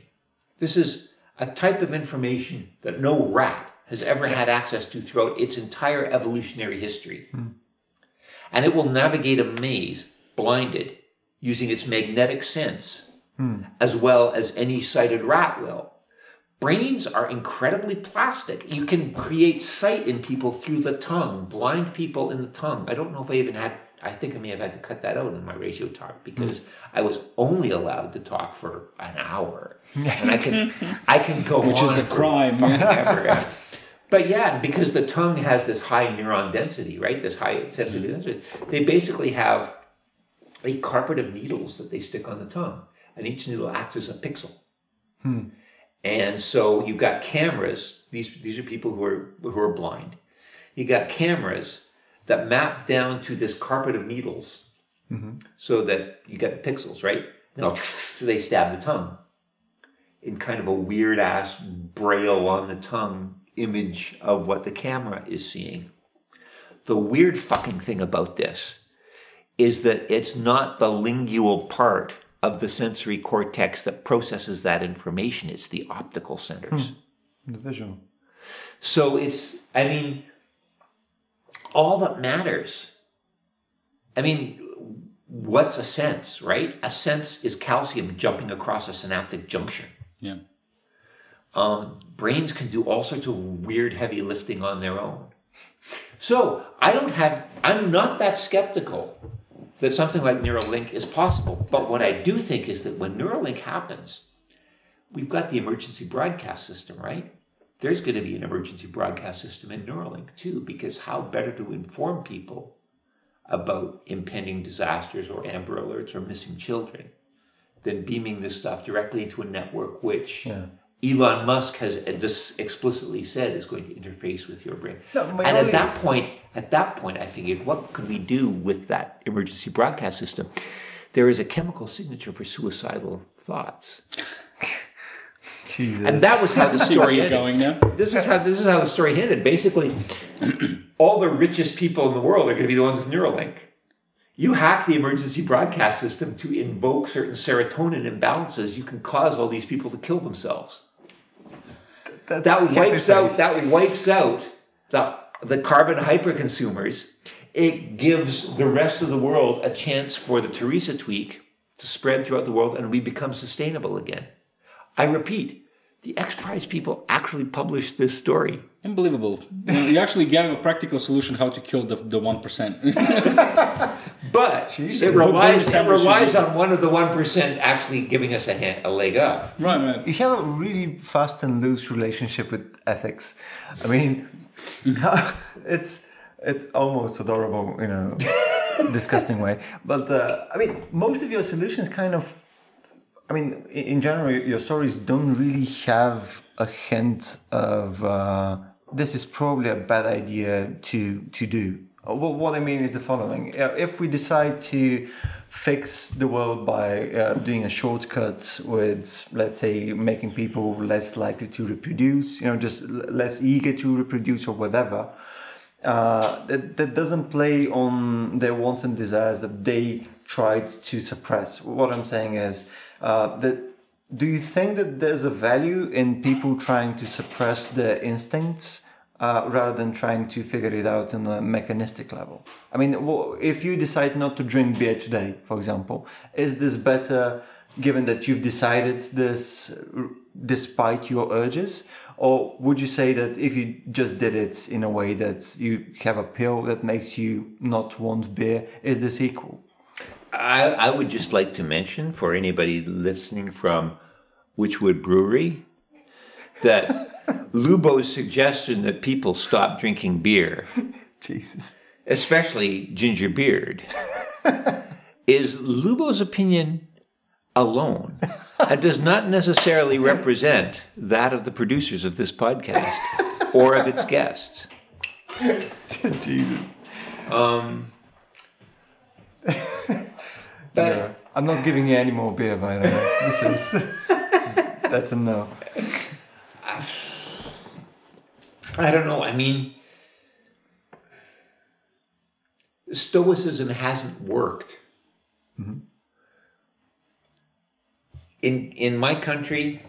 This is a type of information that no rat has ever had access to throughout its entire evolutionary history. Hmm. And it will navigate a maze blinded using its magnetic sense hmm. as well as any sighted rat will. Brains are incredibly plastic. You can create sight in people through the tongue, blind people in the tongue. I don't know if I even had, I think I may have had to cut that out in my ratio talk because hmm. I was only allowed to talk for an hour. And I can, I can go Which is a crime, yeah. But yeah, because the tongue has this high neuron density, right? This high sensitive hmm. density. They basically have a carpet of needles that they stick on the tongue, and each needle acts as a pixel. Hmm. And so you've got cameras. These these are people who are who are blind. you got cameras that map down to this carpet of needles mm-hmm. so that you get the pixels, right? Now they stab the tongue in kind of a weird ass braille on the tongue image of what the camera is seeing. The weird fucking thing about this is that it's not the lingual part of the sensory cortex that processes that information, it's the optical centers. Hmm. The visual. So it's, I mean, all that matters. I mean, what's a sense, right? A sense is calcium jumping across a synaptic junction. Yeah. Um, brains can do all sorts of weird heavy lifting on their own. So I don't have, I'm not that skeptical that something like Neuralink is possible. But what I do think is that when Neuralink happens, we've got the emergency broadcast system, right? There's going to be an emergency broadcast system in Neuralink too, because how better to inform people about impending disasters or Amber Alerts or missing children than beaming this stuff directly into a network which Yeah. Elon Musk has uh, this explicitly said is going to interface with your brain. No, and only- at that point, at that point, I figured, what could we do with that emergency broadcast system? There is a chemical signature for suicidal thoughts, Jesus. and that was how the story you're ended. going now? This is how this is how the story ended. Basically, all the richest people in the world are going to be the ones with Neuralink. You hack the emergency broadcast system to invoke certain serotonin imbalances. You can cause all these people to kill themselves. That's that wipes out hypnosis. that wipes out the the carbon hyperconsumers. It gives the rest of the world a chance for the Teresa tweak to spread throughout the world and we become sustainable again. I repeat, the X Prize people actually published this story. Unbelievable. You, know, actually gave a practical solution how to kill the, the 1%. But Jesus. it relies, it relies on one of the 1% actually giving us a, hand, a leg up. right, right. you have a really fast and loose relationship with ethics. I mean, it's it's almost adorable, you know, disgusting way. But uh, I mean, most of your solutions kind of, I mean, in general, your stories don't really have a hint of uh, this is probably a bad idea to to do. What, what I mean is the following: Uh, if we decide to fix the world by uh, doing a shortcut with, let's say, making people less likely to reproduce, you know, just less eager to reproduce or whatever, uh, that, that doesn't play on their wants and desires that they tried to suppress. What I'm saying is uh, that do you think that there's a value in people trying to suppress their instincts uh, rather than trying to figure it out on a mechanistic level? I mean, if you decide not to drink beer today, for example, is this better given that you've decided this despite your urges? Or would you say that if you just did it in a way that you have a pill that makes you not want beer, is this equal? I, I would just like to mention for anybody listening from Witchwood Brewery that Lubo's suggestion that people stop drinking beer, Jesus. especially ginger beard, is Lubo's opinion alone and does not necessarily represent that of the producers of this podcast or of its guests. Jesus. Um, But I'm not giving you any more beer, by the way. This is, this is that's a no. I don't know. I mean, Stoicism hasn't worked. Mm-hmm. In in my country,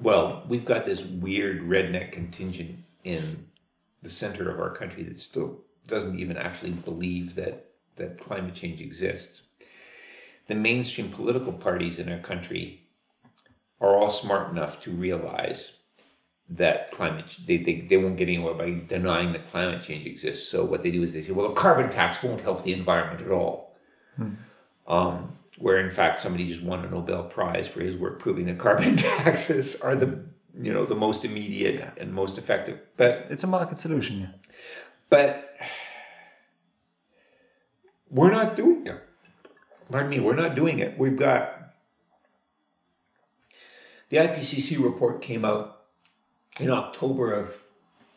well, we've got this weird redneck contingent in the center of our country that still doesn't even actually believe that that climate change exists. The mainstream political parties in our country are all smart enough to realize that climate they, they, they won't get anywhere by denying that climate change exists. So what they do is they say, well, a carbon tax won't help the environment at all. Um, where in fact somebody just won a Nobel Prize for his work proving that carbon taxes are the you know the most immediate and most effective. But It's a market solution. Yeah. but we're not doing it. Pardon me, we're not doing it. We've got the IPCC report came out in October of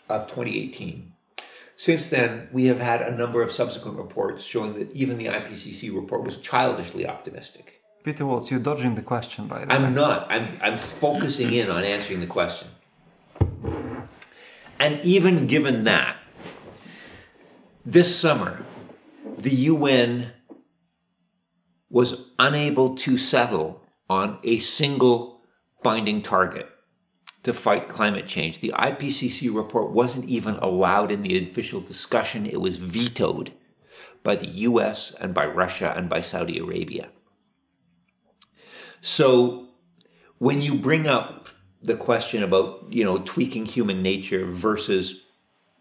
of 2018. Since then, we have had a number of subsequent reports showing that even the IPCC report was childishly optimistic. Peter Watts, you're dodging the question, by the way. I'm not. I'm, I'm focusing in on answering the question. And even given that, this summer, the UN was unable to settle on a single binding target to fight climate change. The IPCC report wasn't even allowed in the official discussion, it was vetoed by the US and by Russia and by Saudi Arabia. So when you bring up the question about, you know, tweaking human nature versus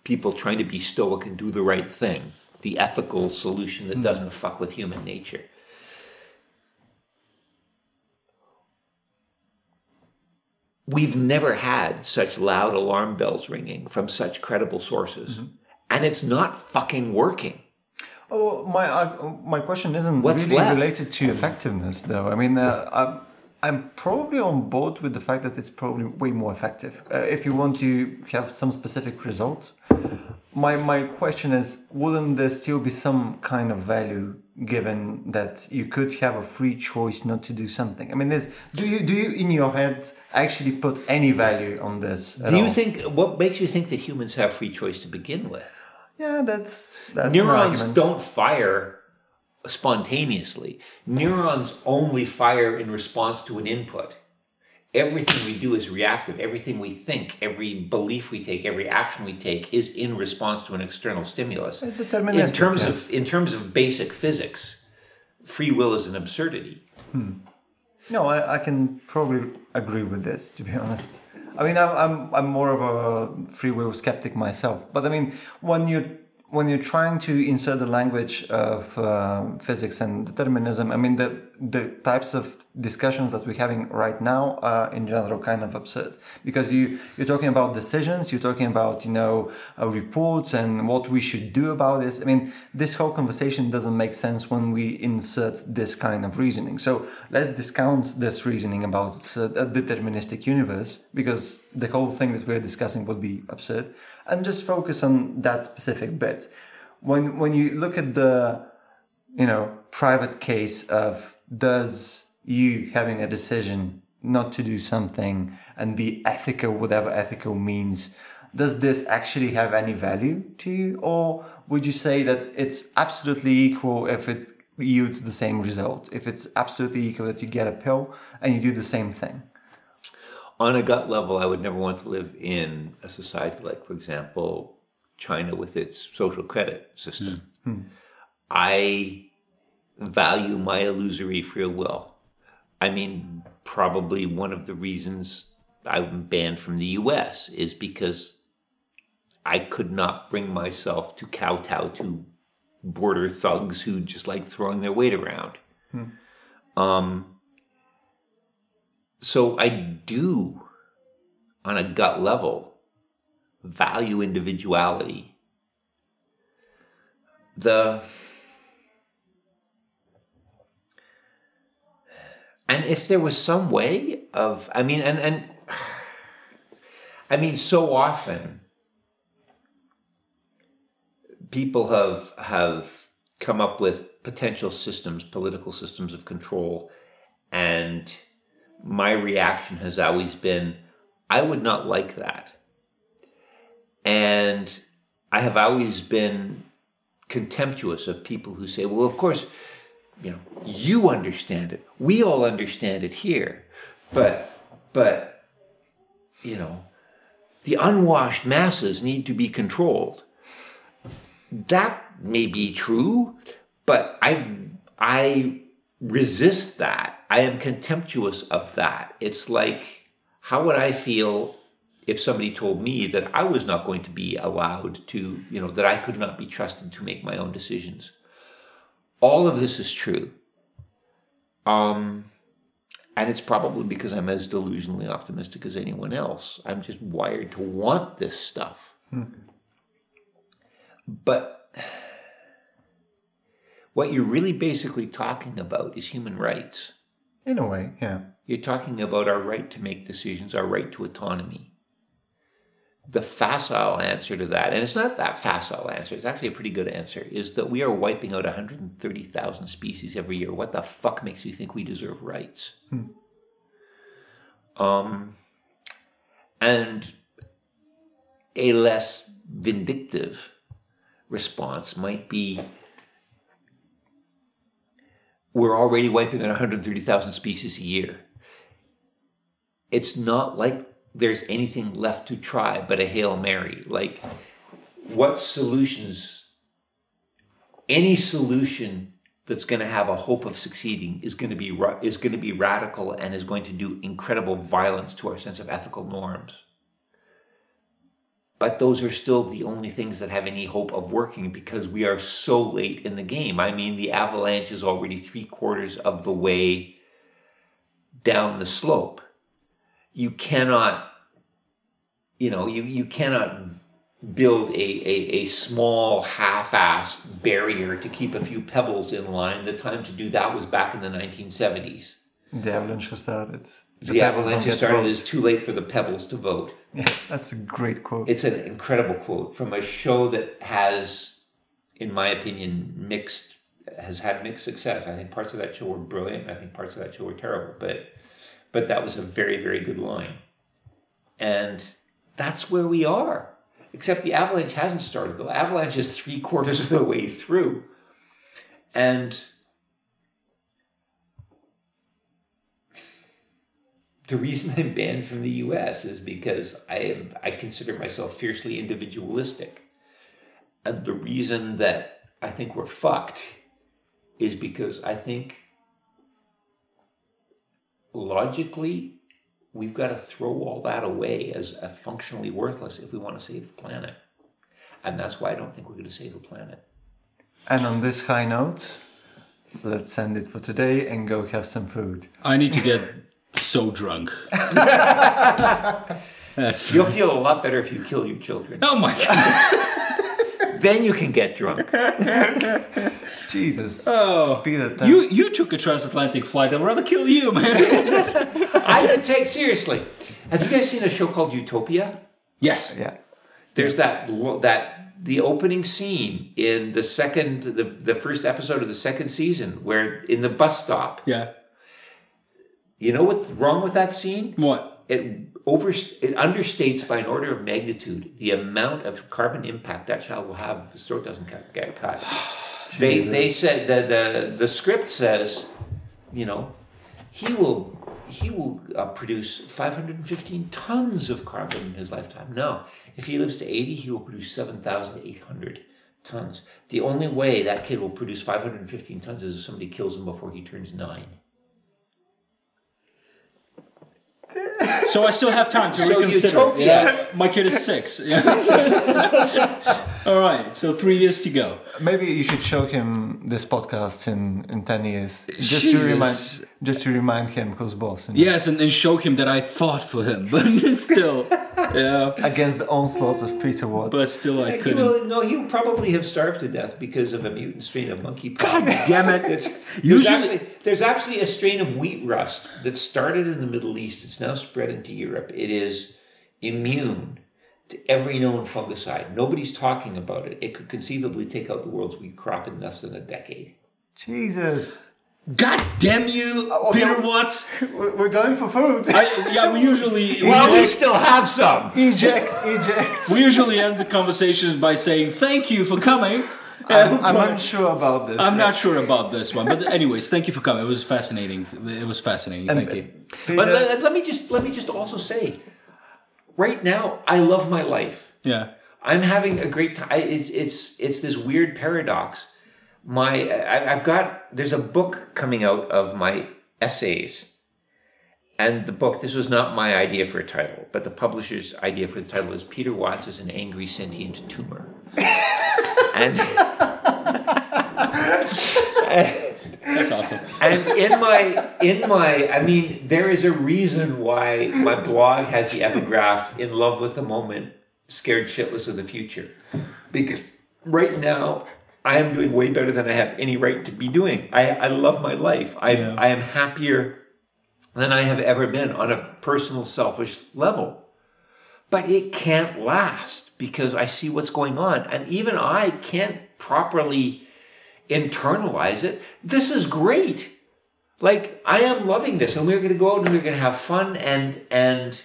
people trying to be stoic and do the right thing, the ethical solution that doesn't fuck with human nature. We've never had such loud alarm bells ringing from such credible sources. And it's not fucking working. Oh, my uh, my question isn't What's really left? related to effectiveness, though. I mean, uh, I'm I'm probably on board with the fact that it's probably way more effective. Uh, if you want to have some specific result, my my question is, wouldn't there still be some kind of value given that you could have a free choice not to do something? I mean, there's, do you do you in your head actually put any value on this? Do you all? think what makes you think that humans have free choice to begin with? Yeah, that's that's Neurons don't fire spontaneously. Neurons only fire in response to an input. Everything we do is reactive. Everything we think, every belief we take, every action we take is in response to an external stimulus. In terms yeah. of in terms of basic physics, free will is an absurdity. Hmm. No, I, I can probably agree with this. To be honest, I mean, I'm I'm I'm more of a free will skeptic myself. But I mean, when you when you're trying to insert the language of uh, physics and determinism, I mean, the the types of discussions that we're having right now are in general kind of absurd because you you're talking about decisions, you're talking about you know uh, reports and what we should do about this. I mean, this whole conversation doesn't make sense when we insert this kind of reasoning. So let's discount this reasoning about uh, a deterministic universe because the whole thing that we're discussing would be absurd, and just focus on that specific bit. When when you look at the you know private case of does you having a decision not to do something and be ethical whatever ethical means does this actually have any value to you? Or would you say that it's absolutely equal if it yields the same result? If it's absolutely equal that you get a pill and you do the same thing on a gut level, I would never want to live in a society like, for example, China with its social credit system. Hmm. Hmm. I value my illusory free will. I mean, probably one of the reasons I'm banned from the US is because I could not bring myself to kowtow to border thugs who just like throwing their weight around. Hmm. Um, so I do, on a gut level, value individuality. The and if there was some way of, I mean, and and I mean, so often people have have come up with potential systems, political systems of control, and my reaction has always been, I would not like that. And I have always been contemptuous of people who say, well, of course, you know, you understand it. We all understand it here. But, but, you know, the unwashed masses need to be controlled. That may be true, but I, I resist that. I am contemptuous of that. It's like, how would I feel if somebody told me that I was not going to be allowed to, you know, that I could not be trusted to make my own decisions? All of this is true. Um, and it's probably because I'm as delusionally optimistic as anyone else. I'm just wired to want this stuff. But what you're really basically talking about is human rights. in a way yeah You're talking about our right to make decisions, our right to autonomy. the facile answer to that, and it's not that facile answer, it's actually a pretty good answer, is that we are wiping out 130,000 species every year. What the fuck makes you think we deserve rights? Um, and a less vindictive response might be we're already wiping out 130,000 species a year. It's not like there's anything left to try but a Hail Mary. Like, what solutions, any solution that's going to have a hope of succeeding is going to be is going to be radical and is going to do incredible violence to our sense of ethical norms. But those are still the only things that have any hope of working because we are so late in the game. I mean, the avalanche is already three quarters of the way down the slope. You cannot, you know, you, you cannot build a, a, a small half-assed barrier to keep a few pebbles in line. The time to do that was back in the 1970s. The avalanche started. The, don't avalanche has started. It's too late for the pebbles to vote. Yeah, that's a great quote. It's an incredible quote from a show that has, in my opinion, mixed has had mixed success. I think parts of that show were brilliant. I think parts of that show were terrible, but but that was a very very good line, and that's where we are. Except the avalanche hasn't started. The avalanche is three quarters of the way through, and the reason I'm banned from the U.S. is because I am I consider myself fiercely individualistic, and the reason that I think we're fucked is because I think logically we've got to throw all that away as a functionally worthless if we want to save the planet, and that's why I don't think we're going to save the planet. and on this high note, let's end it for today and go have some food. I need to get so drunk. That's. You'll feel a lot better if you kill your children. Oh my god! Then you can get drunk. Jesus. Oh, Peter, thank- you you took a transatlantic flight. I'd rather kill you, man. I can take seriously. Have you guys seen a show called Utopia? yes. Yeah. There's that lo- that the opening scene in the second the, the first episode of the second season where in the bus stop. Yeah. You know what's wrong with that scene? What? It over it understates by an order of magnitude the amount of carbon impact that child will have if the throat doesn't get, get cut. they they said the, the the script says, you know, he will he will uh, produce 515 tons of carbon in his lifetime. No, if he lives to 80, he will produce 7,800 tons. The only way that kid will produce 515 tons is if somebody kills him before he turns nine. So I still have time to So reconsider. Utopia. Yeah. My kid is six. All right. So three years to go. Maybe you should show him this podcast in, in 10 years. Just to remind just to remind him who's boss. and- Yes, and, and show him that I fought for him, but still, yeah. Against the onslaught of Peter Watts. But still, I He couldn't. will, no, he will probably have starved to death because of a mutant strain of monkeypox. God damn it! It's, Usually- actually, there's actually a strain of wheat rust that started in the Middle East. It's now spread into Europe. It is immune to every known fungicide. Nobody's talking about it. It could conceivably take out the world's wheat crop in less than a decade. Jesus. God damn you, oh, okay. Peter Watts! We're going for food. I, yeah, we usually we, Well, we still have some. eject, eject. we usually end the conversations by saying thank you for coming. I'm, I'm unsure about this. I'm not sure about this one, but anyways, thank you for coming. It was fascinating. It was fascinating. And, Thank you. But let, let me just let me just also say, right now, I love my life. Yeah. I'm having a great time. It's it's it's this weird paradox. My I, I've got there's a book coming out of my essays, and the book. This was not my idea for a title, but the publisher's idea for the title is Peter Watts is an angry sentient tumor. and That's awesome. and in my in my I mean there is a reason why my blog has the epigraph in love with the moment scared shitless of the future. Because right now I am doing way better than I have any right to be doing. I, I love my life. I, Yeah. I am happier than I have ever been on a personal selfish level. But it can't last because I see what's going on. And even I can't properly internalize it. This is great. Like I am loving this and we're going to go out and we're going to have fun and, and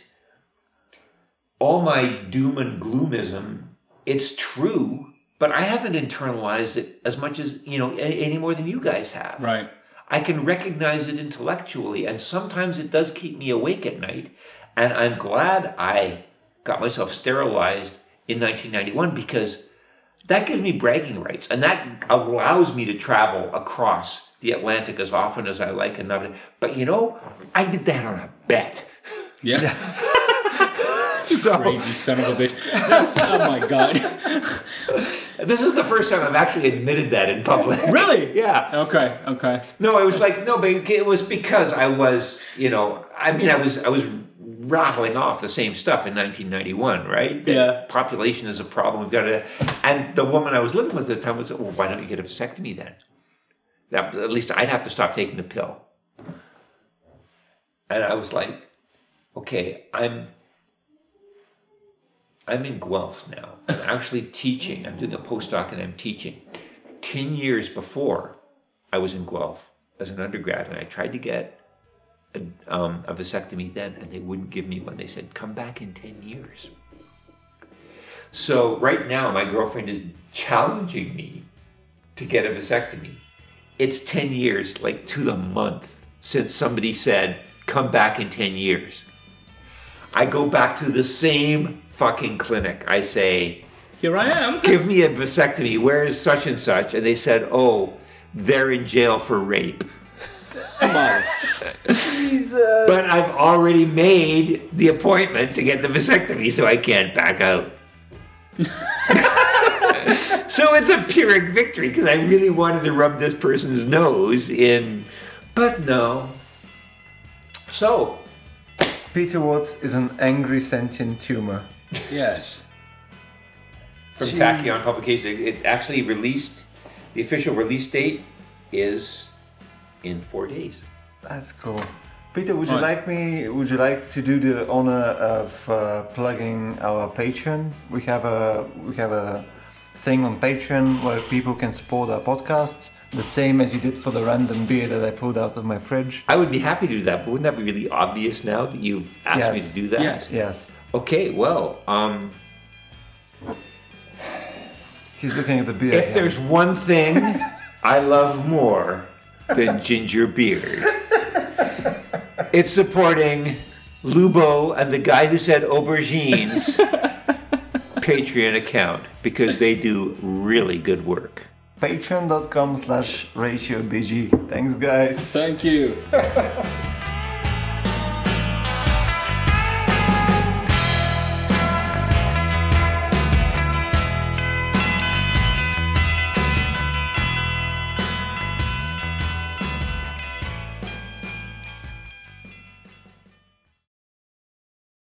all my doom and gloomism, it's true, but I haven't internalized it as much as, you know, any, any more than you guys have. Right. I can recognize it intellectually, and sometimes it does keep me awake at night. And I'm glad I got myself sterilized in 1991 because that gives me bragging rights, and that allows me to travel across the Atlantic as often as I like. And not, but you know, I did that on a bet. Yeah. So Crazy son of a bitch. That's, oh my god. this is the first time I've actually admitted that in public. Really? yeah. Okay. Okay. No, it was like no, but it was because I was, you know, I mean, I was, I was rattling off the same stuff in 1991, right? That Yeah. Population is a problem. We've got to, and the woman I was living with at the time was, well, why don't you get a vasectomy then? That, at least I'd have to stop taking the pill. And I was like, okay, I'm, I'm in Guelph now. I'm actually teaching. I'm doing a postdoc and I'm teaching. Ten years before, I was in Guelph as an undergrad, and I tried to get a, um, a vasectomy then, and they wouldn't give me one. They said, "Come back in ten years." So right now, my girlfriend is challenging me to get a vasectomy. It's ten years, like to the month, since somebody said, "Come back in ten years." I go back to the same fucking clinic. I say, Here I am. give me a vasectomy. Where is such and such? And they said, oh, they're in jail for rape. Come on. Jesus. But I've already made the appointment to get the vasectomy, so I can't back out. so it's a Pyrrhic victory because I really wanted to rub this person's nose in, but no. So, Peter Watts is an angry sentient tumor. Yes. from Jeez. Tachyon Publication. It actually released, the official release date is in four days. That's cool. Peter, would you Right. like me? Would you like to do the honor of uh, plugging our Patreon? We have a we have a thing on Patreon where people can support our podcast, the same as you did for the random beer that I pulled out of my fridge. I would be happy to do that, but wouldn't that be really obvious now that you've asked me to do that? Yes. Yes, Okay, well, um, he's looking at the beer. if again. there's one thing I love more than ginger beard, it's supporting Lubo and the guy who said aubergines Patreon account because they do really good work. patreon.com slash ratio bg. Thanks, guys. Thank you.